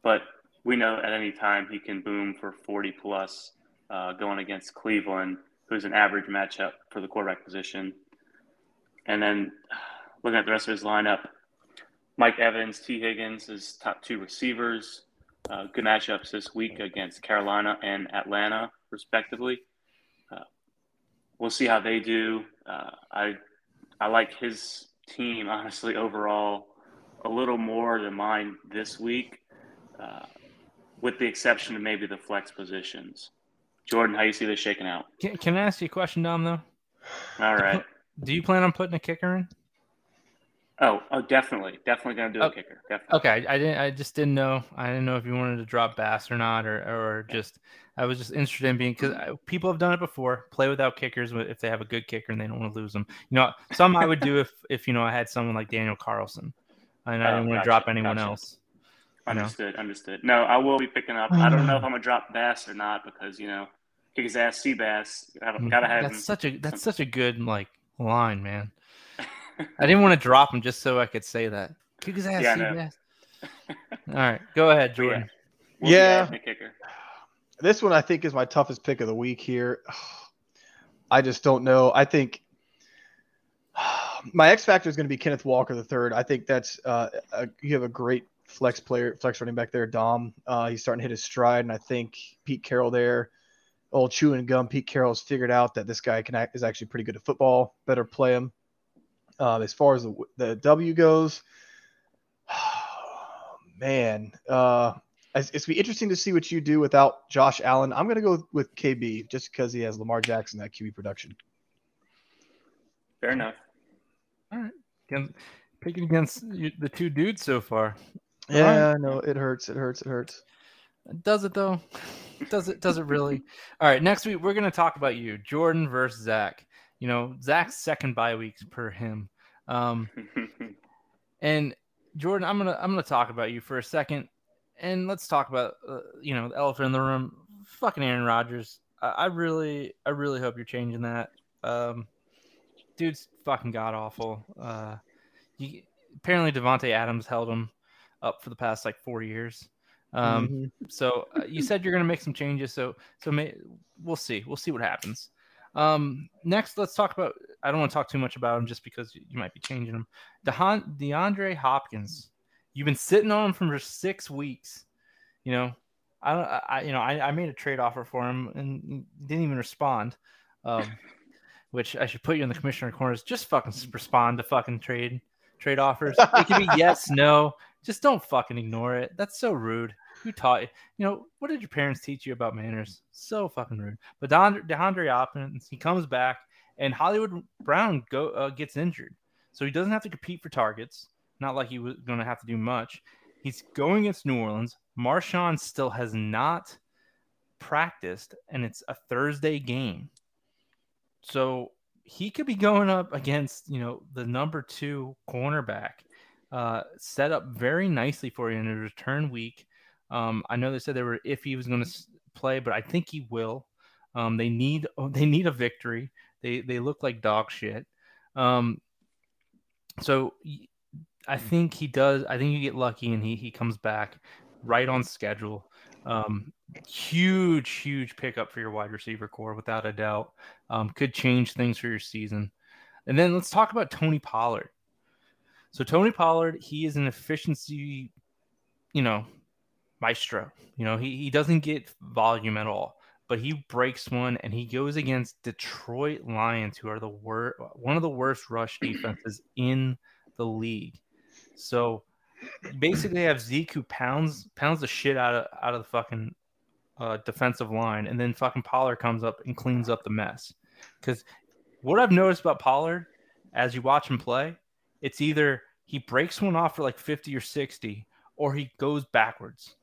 But we know at any time he can boom for 40 plus uh, going against Cleveland, who's an average matchup for the quarterback position. And then looking at the rest of his lineup, Mike Evans, Tee Higgins, his top two receivers. Uh, good matchups this week against Carolina and Atlanta, respectively. Uh, we'll see how they do. Uh, I I like his team honestly overall a little more than mine this week, uh, with the exception of maybe the flex positions. Jordan, how you see this shaking out? Can, can I ask you a question, Dom? Though, All right. do you plan on putting a kicker in? Oh, oh, definitely, definitely gonna do a Oh, kicker. Definitely. Okay, I didn't. I just didn't know. I didn't know if you wanted to drop Bass or not, or or just. I was just interested in being because people have done it before. Play without kickers if they have a good kicker and they don't want to lose them. You know, some I would do if if you know I had someone like Daniel Carlson, and I Oh, didn't want to gotcha, drop anyone gotcha. else. You know. Understood. Understood. No, I will be picking up. I don't know if I'm gonna drop Bass or not because you know, kick his ass, see Bass. Gotta, gotta have him. Mm, That's such a that's such a good like line, man. I didn't want to drop him just so I could say that. Kick his ass, Yeah, I see know. Bass. All right, go ahead, But yeah. Jordan. We'll Yeah. kicker. This one I think is my toughest pick of the week here. I just don't know. I think my X factor is going to be Kenneth Walker the third. I think that's uh, a, you have a great flex player, flex running back there, Dom. Uh, he's starting to hit his stride, and I think Pete Carroll there, old chewing gum. Pete Carroll's figured out that this guy can act, is actually pretty good at football. Better play him. Um, as far as the, the W goes, man, uh, it's, it's be interesting to see what you do without Josh Allen. I'm gonna go with KB just because he has Lamar Jackson that QB production. Fair enough. All right. Against, picking against the two dudes so far. Yeah, no, it hurts. It hurts. It hurts. Does it though? Does it? Does it really? All right. Next week we're gonna talk about you, Jordan versus Zach. You know, Zach's second bye weeks per him. Um, and Jordan, I'm gonna I'm gonna talk about you for a second, and let's talk about uh, you know the elephant in the room. Fucking Aaron Rodgers. I, I really I really hope you're changing that. Um, dude's fucking god awful. Uh, you, apparently Davante Adams held him up for the past like four years. Um, Mhm. so uh, you said you're going to make some changes. So so may, we'll see. We'll see what happens. Um, next, let's talk about. I don't want to talk too much about him just because you, you might be changing him. DeHon, DeAndre Hopkins. You've been sitting on him for six weeks. You know, I don't. I you know I, I made a trade offer for him and didn't even respond. Um, which I should put you in the commissioner corners. Just fucking respond to fucking trade trade offers. It can be yes, no. Just don't fucking ignore it. That's so rude. Who taught you? You know, what did your parents teach you about manners? So fucking rude. But DeAndre, DeAndre Hopkins, he comes back, and Hollywood Brown go uh, gets injured, so he doesn't have to compete for targets. Not like he was going to have to do much. He's going against New Orleans. Marshon still has not practiced, and it's a Thursday game. So he could be going up against, you know, the number two cornerback, uh, set up very nicely for you in a return week. Um, I know they said they were if he was going to play, but I think he will. Um, they need they need a victory. They they look like dog shit. Um, so I think he does. I think you get lucky and he he comes back right on schedule. Um, huge huge pickup for your wide receiver core without a doubt. Um, could change things for your season. And then let's talk about Tony Pollard. So Tony Pollard, he is an efficiency, you know, maestro. You know, he, he doesn't get volume at all, but he breaks one and he goes against Detroit Lions, who are the worst, one of the worst rush defenses in the league. So basically, have Zeke who pounds pounds the shit out of out of the fucking uh, defensive line, and then fucking Pollard comes up and cleans up the mess. Because what I've noticed about Pollard, as you watch him play, it's either he breaks one off for like 50 or 60, or he goes backwards.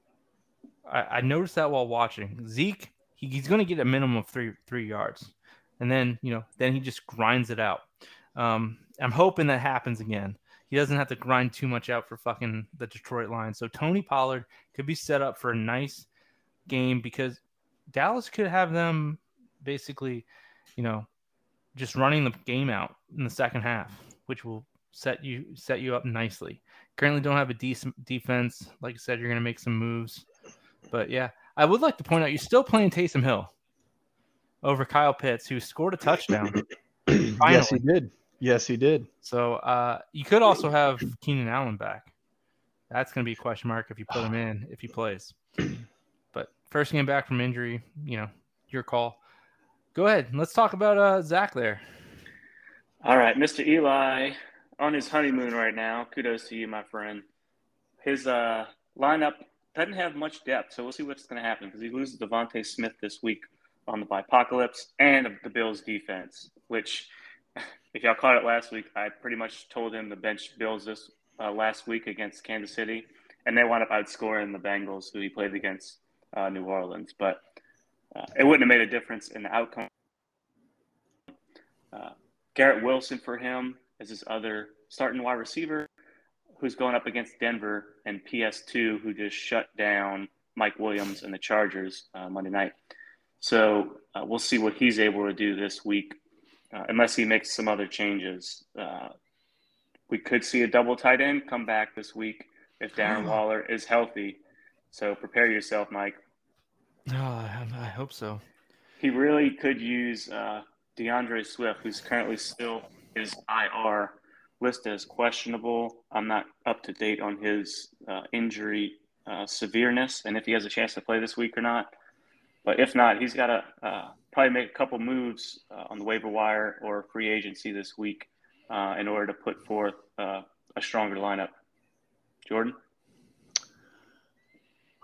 I, I noticed that while watching Zeke. He, he's going to get a minimum of three three yards, and then you know then he just grinds it out. Um, I'm hoping that happens again. He doesn't have to grind too much out for fucking the Detroit line. So Tony Pollard could be set up for a nice game because Dallas could have them basically, you know, just running the game out in the second half, which will set you set you up nicely. Currently don't have a decent defense. Like I said, you're gonna make some moves. But yeah, I would like to point out you're still playing Taysom Hill over Kyle Pitts, who scored a touchdown. yes, he did. Yes, he did. So uh, you could also have Keenan Allen back. That's going to be a question mark if you put him in if he plays. But first game back from injury, you know, your call. Go ahead. Let's talk about uh, Zach there. All right, Mr. Eli on his honeymoon right now. Kudos to you, my friend. His uh, lineup doesn't have much depth, so we'll see what's going to happen because he loses DeVonta Smith this week on the Bipocalypse and the Bills defense, which, if y'all caught it last week, I pretty much told him to bench Bills this uh, last week against Kansas City, and they wound up outscoring the Bengals, who he played against uh, New Orleans. But uh, it wouldn't have made a difference in the outcome. Uh, Garrett Wilson for him as his other starting wide receiver, who's going up against Denver and PS2, who just shut down Mike Williams and the Chargers uh, Monday night. So uh, we'll see what he's able to do this week, uh, unless he makes some other changes. Uh, we could see a double tight end come back this week if Darren Waller is healthy. So prepare yourself, Mike. Oh, I, I hope so. He really could use uh, D'Andre Swift, who's currently still his IR list as questionable. I'm not up to date on his uh, injury uh, severeness and if he has a chance to play this week or not. But if not, he's got to uh, probably make a couple moves uh, on the waiver wire or free agency this week uh, in order to put forth uh, a stronger lineup. Jordan?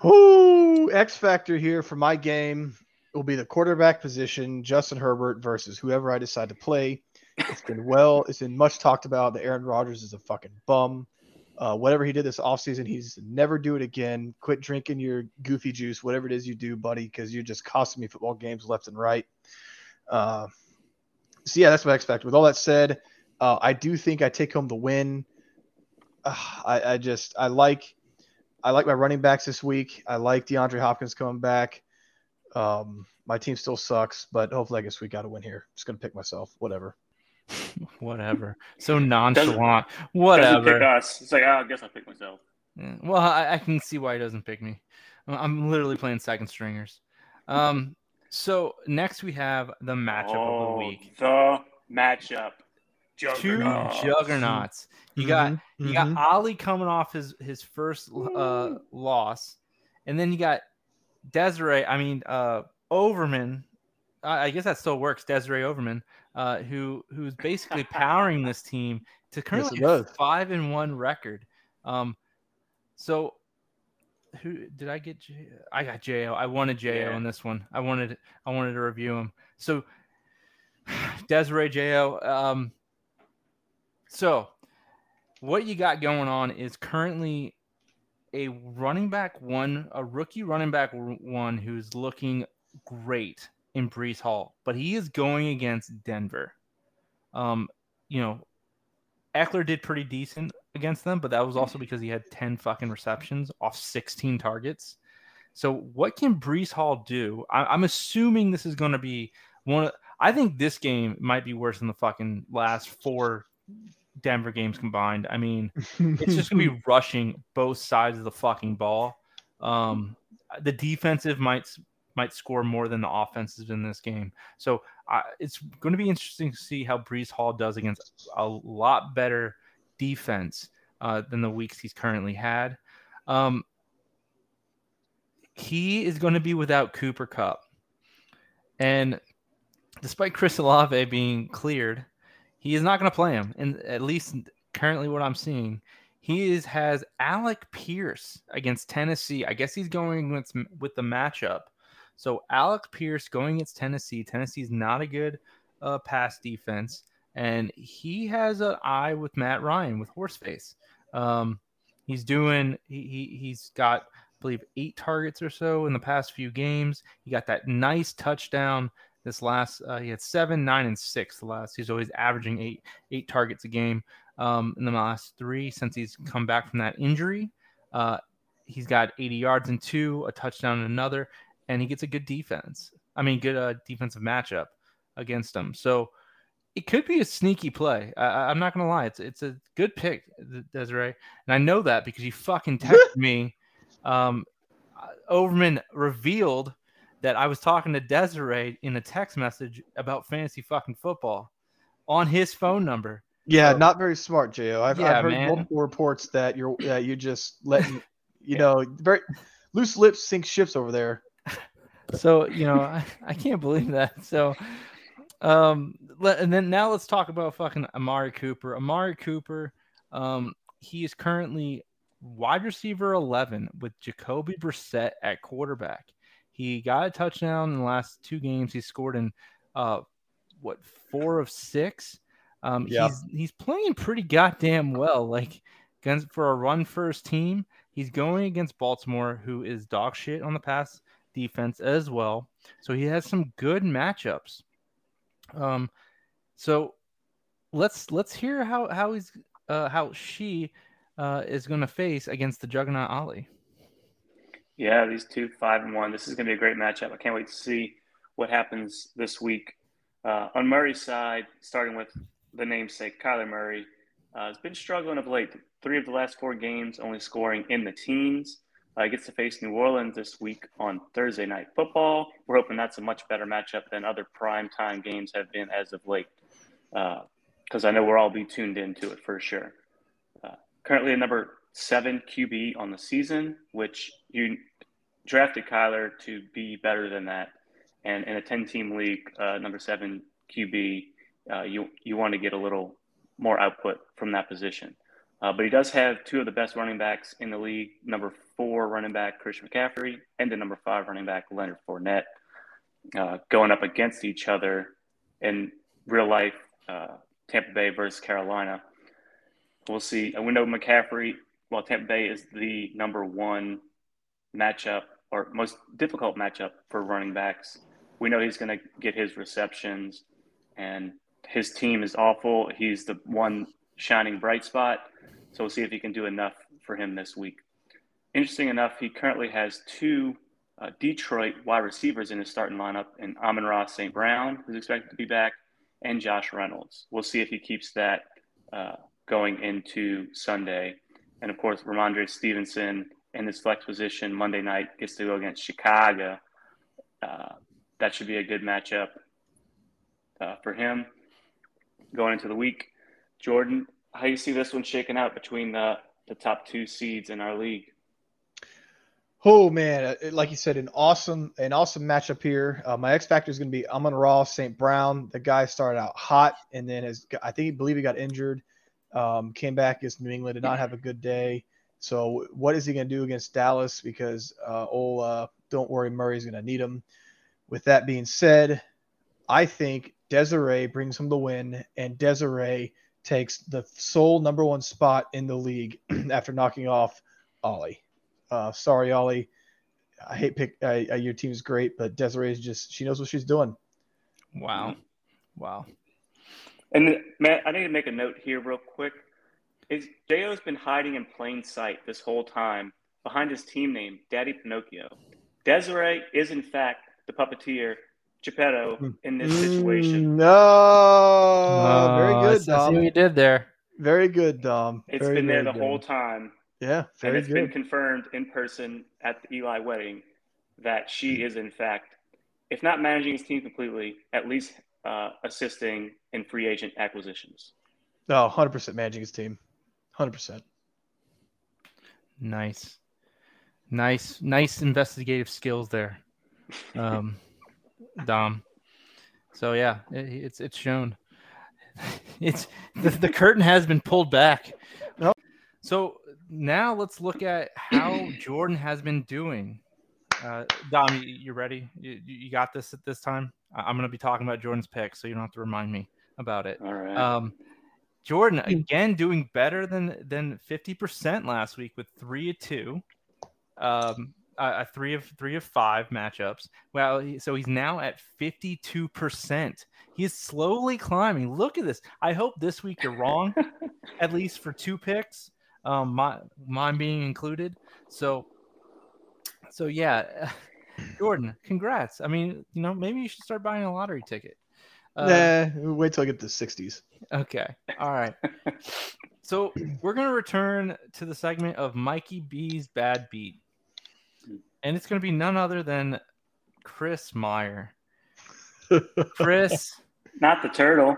Whoo! X factor here for my game will be the quarterback position, Justin Herbert versus whoever I decide to play. It's been well, it's been much talked about. that Aaron Rodgers is a fucking bum. Uh, whatever he did this offseason, he's never do it again. Quit drinking your goofy juice, whatever it is you do, buddy, because you're just costing me football games left and right. Uh, so yeah, that's what I expect. With all that said, uh, I do think I take home the win. Uh, I, I just I like I like my running backs this week. I like DeAndre Hopkins coming back. Um, my team still sucks, but hopefully I guess we got to win here. Just gonna pick myself. Whatever. Whatever. So nonchalant. Doesn't pick Whatever. us. It's like, oh, I guess I'll pick myself. Yeah, Well, I, I can see why he doesn't pick me. I'm literally playing second stringers. Um. So next we have the matchup of the Oh, week. The matchup. Two juggernauts. You got Mhm, you got mhm. Ali coming off his his first uh, loss, and then you got Desiree. I mean, uh, Overman. I, guess that still works. Desiree Overman, uh, who who's basically powering this team to currently does. a five and one record. Um, so who did I get? J- I got Jo. I wanted Jo Yeah. on this one. I wanted I wanted to review him. So Desiree Jo. Um, so what you got going on is currently a running back one, a rookie running back one who's looking great in Breece Hall, but he is going against Denver. Um, you know, Ekeler did pretty decent against them, but that was also because he had 10 fucking receptions off 16 targets. So what can Breece Hall do? I, I'm assuming this is going to be one of. I think this game might be worse than the fucking last four Denver games combined. I mean, it's just gonna be rushing both sides of the fucking ball. Um, the defensive might might score more than the offenses in this game. So uh, it's going to be interesting to see how Breece Hall does against a lot better defense uh, than the weeks he's currently had. Um, he is going to be without Cooper Kupp, and despite Chris Olave being cleared, he is not going to play him. And at least currently, what I'm seeing, he is has Alec Pierce against Tennessee. I guess he's going with with the matchup. So Alec Pierce going against Tennessee. Tennessee's not a good uh, pass defense, and he has an eye with Matt Ryan with Horseface. Um, he's doing. He, he he's got, I believe, eight targets or so in the past few games. He got that nice touchdown this last. Uh, he had seven, nine, and six. The last. He's always averaging eight eight targets a game. Um, in the last three since he's come back from that injury. Uh, he's got 80 yards and two, a touchdown and another, and he gets a good defense. I mean, good uh, defensive matchup against him. So it could be a sneaky play. I, I'm not gonna lie, it's it's a good pick, Desiree, and I know that because you fucking texted me. Um, Overman revealed that I was talking to Desiree in a text message about fantasy fucking football on his phone number. Yeah, So- not very smart, Jo. I've, Yeah, I've heard man. multiple reports that you're that you just letting you know very loose lips sink ships over there. So you know, I, I can't believe that. So, um, let, and then now let's talk about fucking Amari Cooper. Amari Cooper, um, he is currently wide receiver eleven with Jacoby Brissett at quarterback. He got a touchdown in the last two games. He scored in, uh, what four of six. Um, Yeah. he's he's playing pretty goddamn well. Like against for a run first team, he's going against Baltimore, who is dog shit on the pass defense as well. So he has some good matchups. Um, so let's let's hear how how he's uh, how she uh, is going to face against the Juggernaut Ali. Yeah, these two five and one. This is going to be a great matchup. I can't wait to see what happens this week. Uh, on Murray's side, starting with the namesake Kyler Murray, uh, has been struggling of late. Three of the last four games, only scoring in the teens. Uh, gets to face New Orleans this week on Thursday Night Football. We're hoping that's a much better matchup than other prime time games have been as of late, because I know we'll all be tuned into it for sure. Uh, currently, a number seven QB on the season, which you drafted Kyler to be better than that. And in a 10 team league, uh, number seven QB, uh, you, you want to get a little more output from that position. Uh, but he does have two of the best running backs in the league number four running back, Christian McCaffrey, and the number five running back, Leonard Fournette, uh, going up against each other in real life, uh, Tampa Bay versus Carolina. We'll see. And we know McCaffrey, well, Tampa Bay is the number one matchup or most difficult matchup for running backs. We know he's going to get his receptions, and his team is awful. He's the one shining bright spot. So we'll see if he can do enough for him this week. Interesting enough, he currently has two uh, Detroit wide receivers in his starting lineup, and Amon-Ra St. Brown, who's expected to be back, and Josh Reynolds. We'll see if he keeps that uh, going into Sunday. And of course, Rhamondre Stevenson in his flex position Monday night gets to go against Chicago. Uh, that should be a good matchup uh, for him going into the week. Jordan, how you see this one shaking out between the, the top two seeds in our league? Oh man, uh, like you said, an awesome, an awesome matchup here. Uh, my X factor is going to be Amon-Ra St. Brown. The guy started out hot and then has, I think, he believe he got injured. Um, came back against New England, did not have a good day. So what is he going to do against Dallas? Because uh, old, uh, don't worry, Murray's going to need him. With that being said, I think Desiree brings him the win, and Desiree takes the sole number one spot in the league after knocking off Ollie. Uh, sorry, Ollie. I hate pick. Uh, your team is great, but Desiree is just she knows what she's doing. Wow, wow. And Matt, I need to make a note here real quick. Is Jo has been hiding in plain sight this whole time behind his team name, Daddy Pinocchio. Desiree is in fact the puppeteer Geppetto in this situation. Mm, no, very Oh, I good, see- I see Dom. what you did there. Very good, Dom. It's Very, been there the good. whole time, Yeah, and very it's been confirmed in person at the Eli wedding that she is in fact, if not managing his team completely, at least uh, assisting in free agent acquisitions. No, 100% managing his team. 100%. Nice, nice, nice investigative skills there, um, Dom. So yeah, it, it's it's shown. It's the, the curtain has been pulled back. So now let's look at how Jordan has been doing. Uh, Dom, you, you ready? You, you got this at this time. I'm going to be talking about Jordan's pick, so you don't have to remind me about it. All right. Um, Jordan again doing better than than fifty percent last week with three of two, um, uh, three of three of five matchups. Well, he- so he's now at fifty two percent. He's slowly climbing. Look at this. I hope this week you're wrong, at least for two picks, um, my mine being included. So, so yeah, Jordan, congrats. I mean, you know, maybe you should start buying a lottery ticket. Uh, nah, wait till I get to the 60s. Okay. All right. so we're going to return to the segment of Mikey B's bad beat. And it's going to be none other than Chris Meyer. Chris, Not the turtle.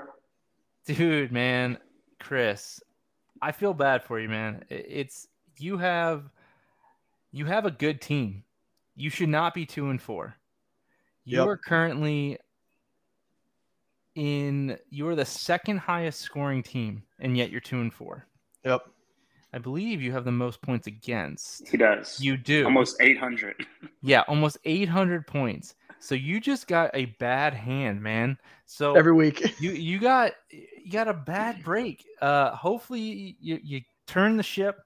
dude, man, Chris, I feel bad for you, man. It's you have you have a good team. You should not be 2 and 4. You Yep. are currently in you are the second highest scoring team and yet you're 2 and 4. Yep. I believe you have the most points against. He does. You do. Almost 800. Yeah, almost 800 points. So you just got a bad hand, man. So Every week. you you got you got a bad break. Uh hopefully you you turn the ship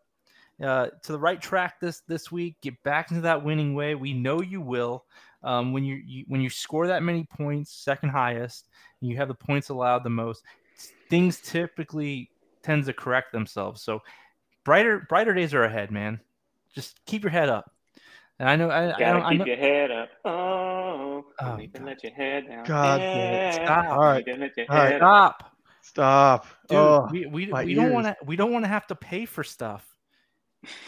uh to the right track this this week. Get back into that winning way. We know you will. Um when you, you when you score that many points, second highest, and you have the points allowed the most, things typically tends to correct themselves. So brighter brighter days are ahead, man. Just keep your head up. And I know I, I, Gotta don't, I keep know your head up. Oh, Oh, you need to God. let your head down. God damn it. Yeah, Stop. All right. need to let your All right. head up. stop. Stop. Dude, oh, we we, we don't want to we don't want to have to pay for stuff.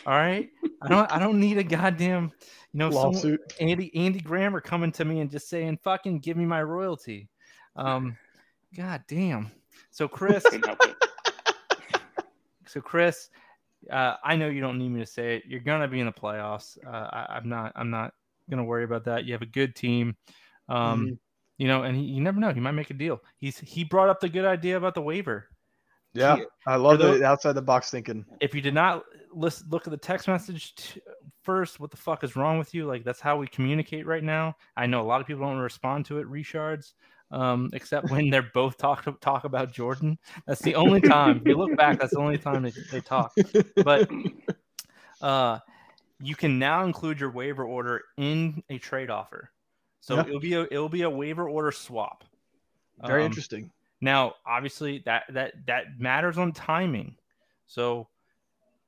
All right, I don't I don't need a goddamn you know someone- lawsuit. Andy Andy Grammer coming to me and just saying fucking give me my royalty. Um, god damn. So Chris, Couldn't help it. so Chris, uh, I know you don't need me to say it. You're gonna be in the playoffs. Uh, I, I'm not I'm not gonna worry about that. You have a good team. Um, Mhm. you know, and he, you never know. He might make a deal. He's he brought up the good idea about the waiver. Yeah, I love the- the outside the box thinking. if you did not listen, look at the text message t- first, what the fuck is wrong with you? Like that's how we communicate right now. I know a lot of people don't respond to it, reshards, um, except when they're both talk talk about Jordan. That's the only time. If you look back, that's the only time they, they talk. But uh, you can now include your waiver order in a trade offer, so Yeah. it'll be a it'll be a waiver order swap. Very Um, interesting. now, obviously, that that that matters on timing. So,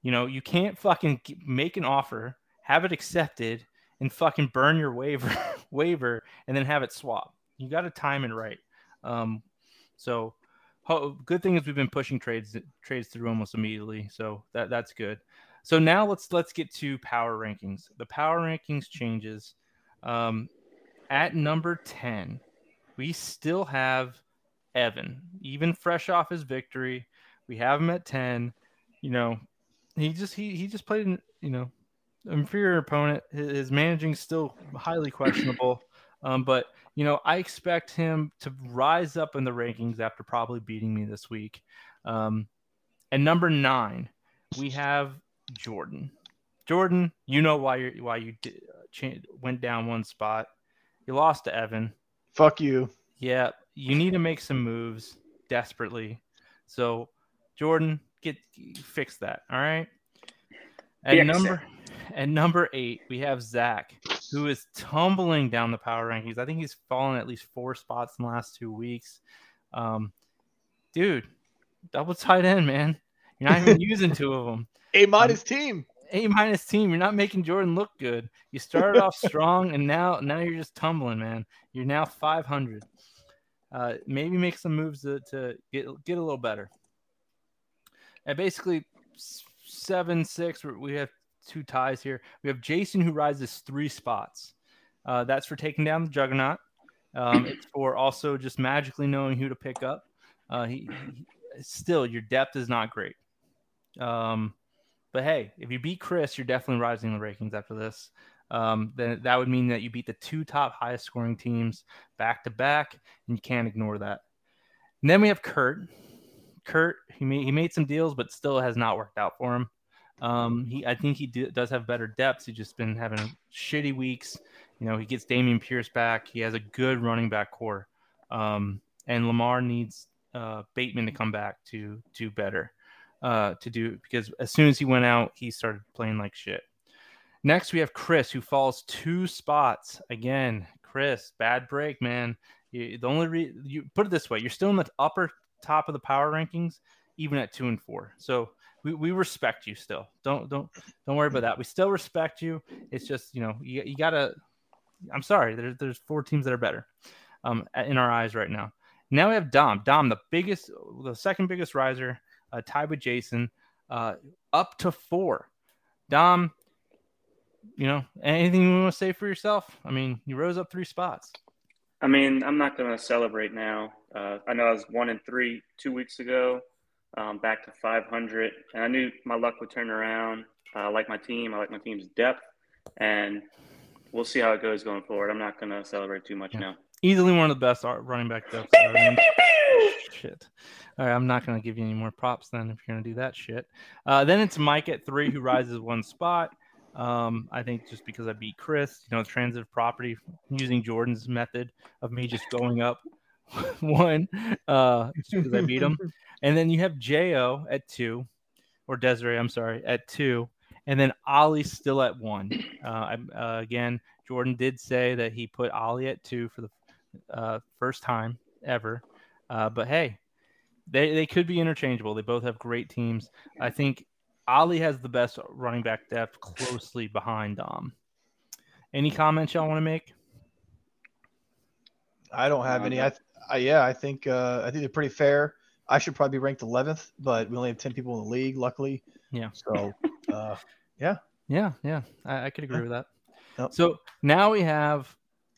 you know, you can't fucking make an offer, have it accepted, and fucking burn your waiver waiver, and then have it swap. You got to time it right. Um, so, ho- good thing is we've been pushing trades trades through almost immediately. So that that's good. So now let's let's get to power rankings. The power rankings changes. Um, at number ten, we still have Evan, even fresh off his victory. We have him at 10. You know, he just he he just played an, you know, inferior opponent. His, his managing still highly questionable. Um, but you know, I expect him to rise up in the rankings after probably beating me this week. Um, and number nine, we have Jordan. Jordan, you know why you why you did, uh, cha- went down one spot. You lost to Evan. Fuck you. Yeah, you need to make some moves desperately. So, Jordan, get fix that. All right. At Fix number at number eight, we have Zach, who is tumbling down the power rankings. I think he's fallen at least four spots in the last two weeks. Um, dude, double tight end, man. You're not even using two of them. A minus team. A minus team. You're not making Jordan look good. You started off strong, and now now you're just tumbling, man. You're now 500. Uh, maybe make some moves to, to get get a little better. And basically, seven six. We have two ties here. We have Jason who rises three spots. Uh, that's for taking down the Juggernaut. Um, it's for also just magically knowing who to pick up. Uh, he, he still your depth is not great. Um, but hey, if you beat Chris, you're definitely rising the rankings after this. Um, then that would mean that you beat the two top highest scoring teams back to back, and you can't ignore that. And then we have Kurt. Kurt, he made he made some deals, but still has not worked out for him. Um, he I think he do, does have better depths. He's just been having shitty weeks. You know, he gets Dameon Pierce back. He has a good running back core, um, and Lamar needs uh, Bateman to come back to do better uh, to do because as soon as he went out, he started playing like shit. Next, we have Chris, who falls two spots again. Chris, bad break, man. You, the only re- you put it this way, you're still in the upper top of the power rankings, even at two and four. So we, we respect you still. Don't don't don't worry about that. We still respect you. It's just you know you, you gotta. I'm sorry. There's there's four teams that are better, um, in our eyes right now. Now we have Dom. Dom, the biggest, the second biggest riser, uh, tied with Jason, uh, up to four. Dom, you know, anything you want to say for yourself? I mean, you rose up three spots. I mean, I'm not going to celebrate now. Uh, I know I was one and three two weeks ago, um, back to 500, and I knew my luck would turn around. Uh, I like my team. I like my team's depth, and we'll see how it goes going forward. I'm not going to celebrate too much Yeah. now. Easily one of the best running back depths. I mean, shit. All right, I'm not going to give you any more props then if you're going to do that shit. Uh, then it's Mike at three who rises one spot. Um, I think just because I beat Chris, you know, transitive property using Jordan's method of me just going up one uh, just because I beat him. And then you have Jo at two, or Desiree, I'm sorry, at two. And then Ollie's still at one. Uh, I'm- uh, again, Jordan did say that he put Ollie at two for the uh, first time ever. Uh, but hey, they, they could be interchangeable. They both have great teams. I think Ollie has the best running back depth closely behind Dom. Any comments y'all want to make? I don't have any. I, th- I yeah, I think uh, I think they're pretty fair. I should probably be ranked 11th, but we only have 10 people in the league, luckily. Yeah. So, uh, Yeah, yeah, I, I could agree Yeah. with that. Yep. So now we have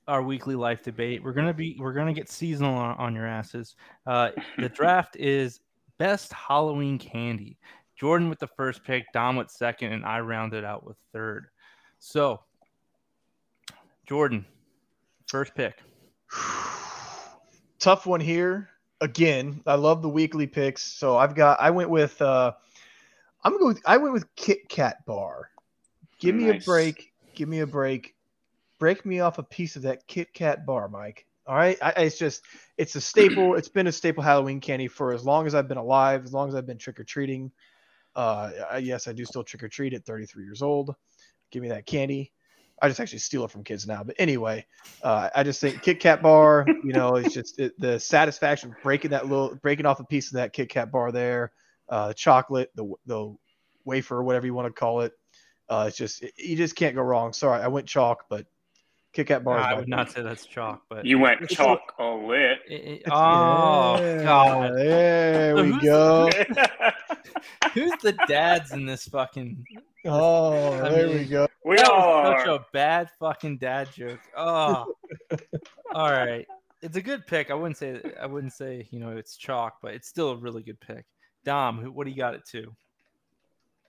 our weekly life debate. We're gonna be we're gonna get seasonal on, on your asses. Uh, the draft is best Halloween candy. Jordan with the first pick, Dom with second, and I rounded out with third. So, Jordan, first pick. tough one here. Again. I love the weekly picks. So I've got. I went with. uh I'm going. I went with Kit Kat bar. Give me a break. Give me a break. Break me off a piece of that Kit Kat bar, Mike. All right. I, it's just. It's a staple. it's been a staple Halloween candy for as long as I've been alive. As long as I've been trick or treating. Uh, I- yes, I do still trick or treat at 33 years old. Give me that candy. I just actually steal it from kids now. But anyway, uh, I just think Kit Kat bar, you know, it's just it, the satisfaction of breaking that little, breaking off a piece of that Kit Kat bar there, uh, the chocolate, the the wafer, whatever you want to call it. Uh, it's just you just can't go wrong. Sorry, I went chalk, but Kit Kat bar. is I would not pick. say that's chalk, but You went It's chalk all lit. It- it- oh Yeah, god, there So we who's- go. who's the dads in this fucking? Oh, I there we go. we all are. A bad fucking dad joke. Oh, all right. It's a good pick. I wouldn't say I wouldn't say you know it's chalk, but it's still a really good pick. Dom, who, what do you got it to?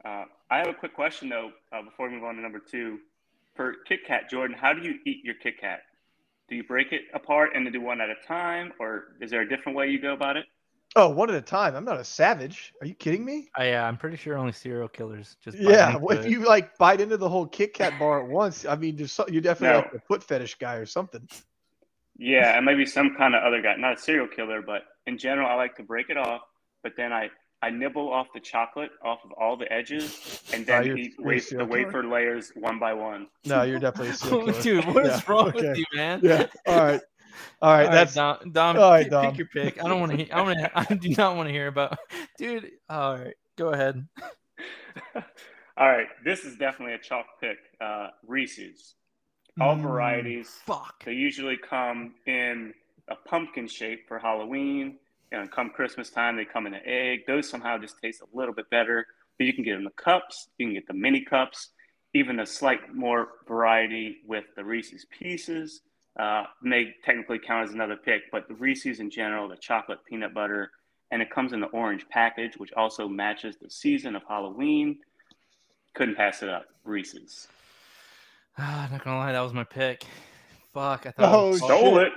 Uh, I have a quick question though uh, before we move on to number two. For Kit Kat, Jordan, how do you eat your Kit Kat? Do you break it apart and then do one at a time, or is there a different way you go about it? Oh, one at a time. I'm not a savage. Are you kidding me? I, yeah, I'm pretty sure only serial killers just. bite Yeah, into well, if it. you like bite into the whole Kit Kat bar at once, I mean, there's so, you're definitely No. like a foot fetish guy or something. Yeah, and maybe some kind of other guy, not a serial killer, but in general, I like to break it off, but then I I nibble off the chocolate off of all the edges, and oh, then Oh, eat you're wa- the serial killer? wafer layers one by one. No, you're definitely a serial killer. Dude, what is Yeah, wrong okay. with you, man? Yeah. All right. All right. All that's Dom. Dom, all right, pick, Dom. pick your pick. I don't want to. Hear, I want to. I do not want to hear about, dude. All right, go ahead. all right, this is definitely a chalk pick. Uh, Reese's, all Mm, varieties. Fuck. They usually come in a pumpkin shape for Halloween. And come Christmas time, they come in an egg. Those somehow just taste a little bit better. But you can get them in the cups. You can get the mini cups. Even a slight more variety with the Reese's Pieces uh, may technically count as another pick. But the Reese's in general, the chocolate peanut butter, and it comes in the orange package, which also matches the season of Halloween. Couldn't pass it up. Reese's. Ah, not gonna lie, that was my pick. Fuck, I thought. Oh, it was- Stole shit. it.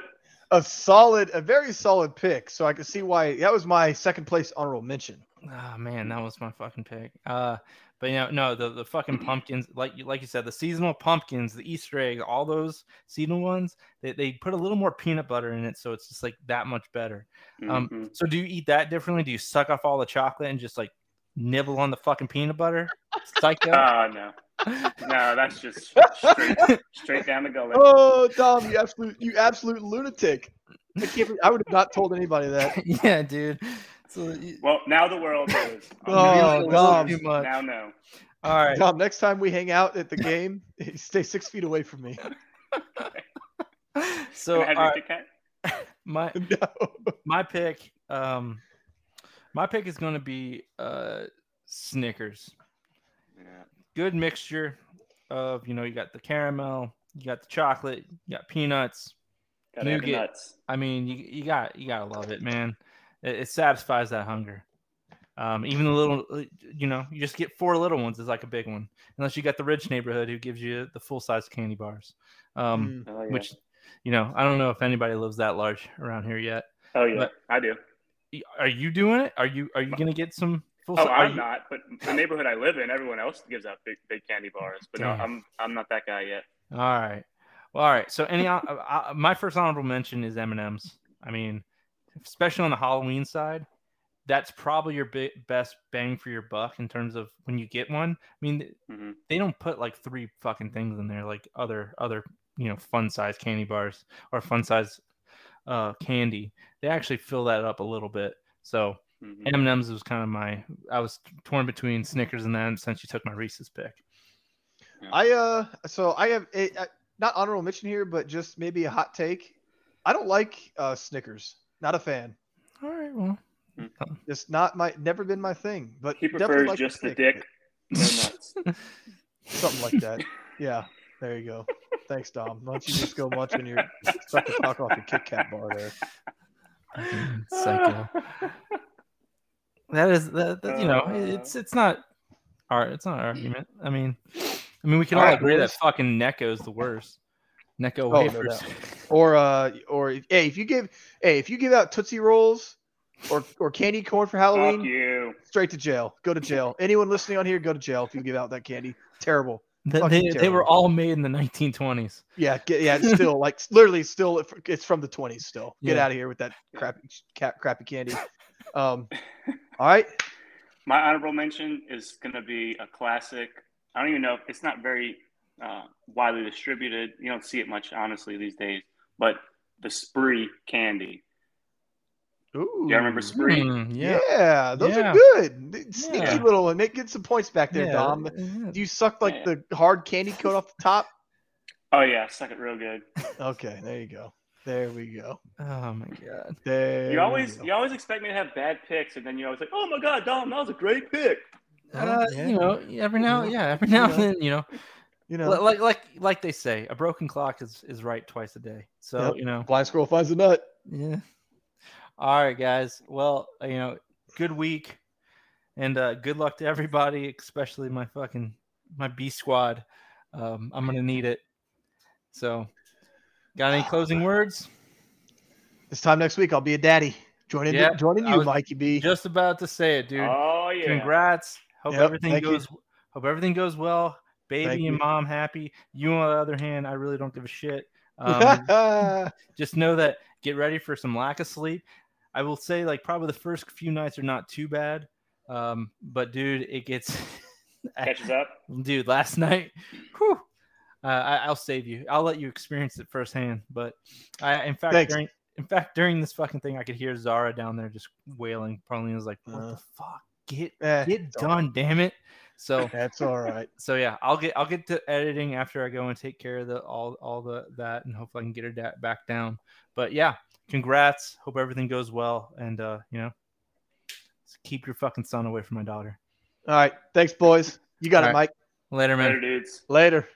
a solid, a very solid pick. So I can see why that was my second place honorable mention. Oh man, that was my fucking pick. Uh, but you know, no, the the fucking pumpkins, like you like you said, the seasonal pumpkins, the Easter eggs, all those seasonal ones, they, they put a little more peanut butter in it, so it's just like that much better. Um, Mhm. So do you eat that differently? Do you suck off all the chocolate and just like nibble on the fucking peanut butter? Psycho. Ah, no. No, that's just straight, straight down the gullet. Oh, Dom, you absolute, you absolute lunatic. I, can't, I would have not told anybody that. yeah, dude. So you- Well, now the world knows. I'm Oh, gonna a do little Dom. too much. Now know. All right. Dom, next time we hang out at the game, stay six feet away from me. So I have right, my No. my pick um my pick is going to be uh snickers Yeah. good mixture of you know you got the caramel you got the chocolate you got peanuts Gotta have the Nougat. nuts. i mean you, you got you gotta love it man it, it satisfies that hunger um even the little uh, you know you just get four little ones is like a big one unless you got the rich neighborhood who gives you the full size candy bars um Mm. Oh, yeah. which you know i don't know if anybody lives that large around here yet oh, yeah. but- I do. are you doing it are you are you gonna get some full Oh, si- I'm you- not. But the neighborhood I live in, everyone else gives out big, big candy bars. But no, I'm, I'm not that guy yet. All right. Well, all right. So any uh, uh, my first honorable mention is M&M's. I mean, especially on the Halloween side, that's probably your bi- best bang for your buck in terms of when you get one. I mean, hmm they don't put like three fucking things in there like other other, you know, fun size candy bars or fun size uh candy. They actually fill that up a little bit. So, hmm M&M's was kind of my I was torn between Snickers and that since you took my Reese's pick. I uh, so I have a, uh, not honorable mention here, but just maybe a hot take. I don't like uh, Snickers. Not a fan. All right, well. Just not my, never been my thing. But He prefers like just the pick. dick, no nuts. something like that. Yeah, there you go. Thanks, Dom. Why don't you just go munch on your suck the talk off your Kit Kat bar there? Fucking Psycho. That is that, that you know Uh. it's it's not art it's not an argument. I mean I mean we can All all right, agree that fucking Necco is the worst. Necco Oh, wafers. doubt. Or uh, or hey, if you give hey, if you give out Tootsie Rolls or or candy corn for Fuck Halloween, you. straight to jail. Go to jail. Anyone listening on here, go to jail if you give out that candy. Terrible. They, Fucking they, they were all made in the 1920s. Yeah, get, yeah. It's still like literally still it's from the 20s. Still, get Yeah. out of here with that crappy ca- crappy candy. Um, all right. My honorable mention is going to be a classic. I don't even know. if It's not very uh, widely distributed. You don't see it much, honestly, these days. But the Spree candy. Ooh. You remember Spree? Mm, Yeah, yeah. those Yeah. are good. Sneaky Yeah. little one. make get some points back there, yeah, Dom. yeah. Do you suck like Yeah. the hard candy coat off the top? Oh yeah, suck it real good. Okay, there you go. There we go. Oh my god. There You always we you always expect me to have bad picks, and then you always like, oh my god, Dom, that was a great pick. Uh, yeah. You know, every now, yeah, every now you and then, you know, you know, like like like they say, a broken clock is is right twice a day. So Yep. you know, blind squirrel finds a nut. yeah. All right, guys. Well, uh, you know, good week, and uh, good luck to everybody, especially my fucking my B squad. Um, I'm gonna need it. So, got any closing words? This time next week, I'll be a daddy. Joining Yeah, joining you, Mikey B. Just about to say it, dude. Oh yeah. Congrats. Hope Yep, everything thank you. goes. Hope everything goes well. Baby Thank and you. mom happy. You, on the other hand, I really don't give a shit. Um, just know that get ready for some lack of sleep. I will say, like, probably the first few nights are not too bad. Um, but dude, it gets Catches up. dude, last night, whew, uh, I, I'll save you. I'll let you experience it firsthand. But I, in fact, Thanks. during in fact during this fucking thing, I could hear Zara down there just wailing. Probably was like, "What Uh, the fuck? Get Eh, get done, damn it!" So That's all right. so yeah, I'll get I'll get to editing after I go and take care of the all all the that, and hopefully I can get her da- back down. But yeah, congrats. Hope everything goes well, and uh, you know, keep your fucking son away from my daughter. All right. Thanks, boys. You got All it, right. Mike. Later, man. Later, dudes. Later.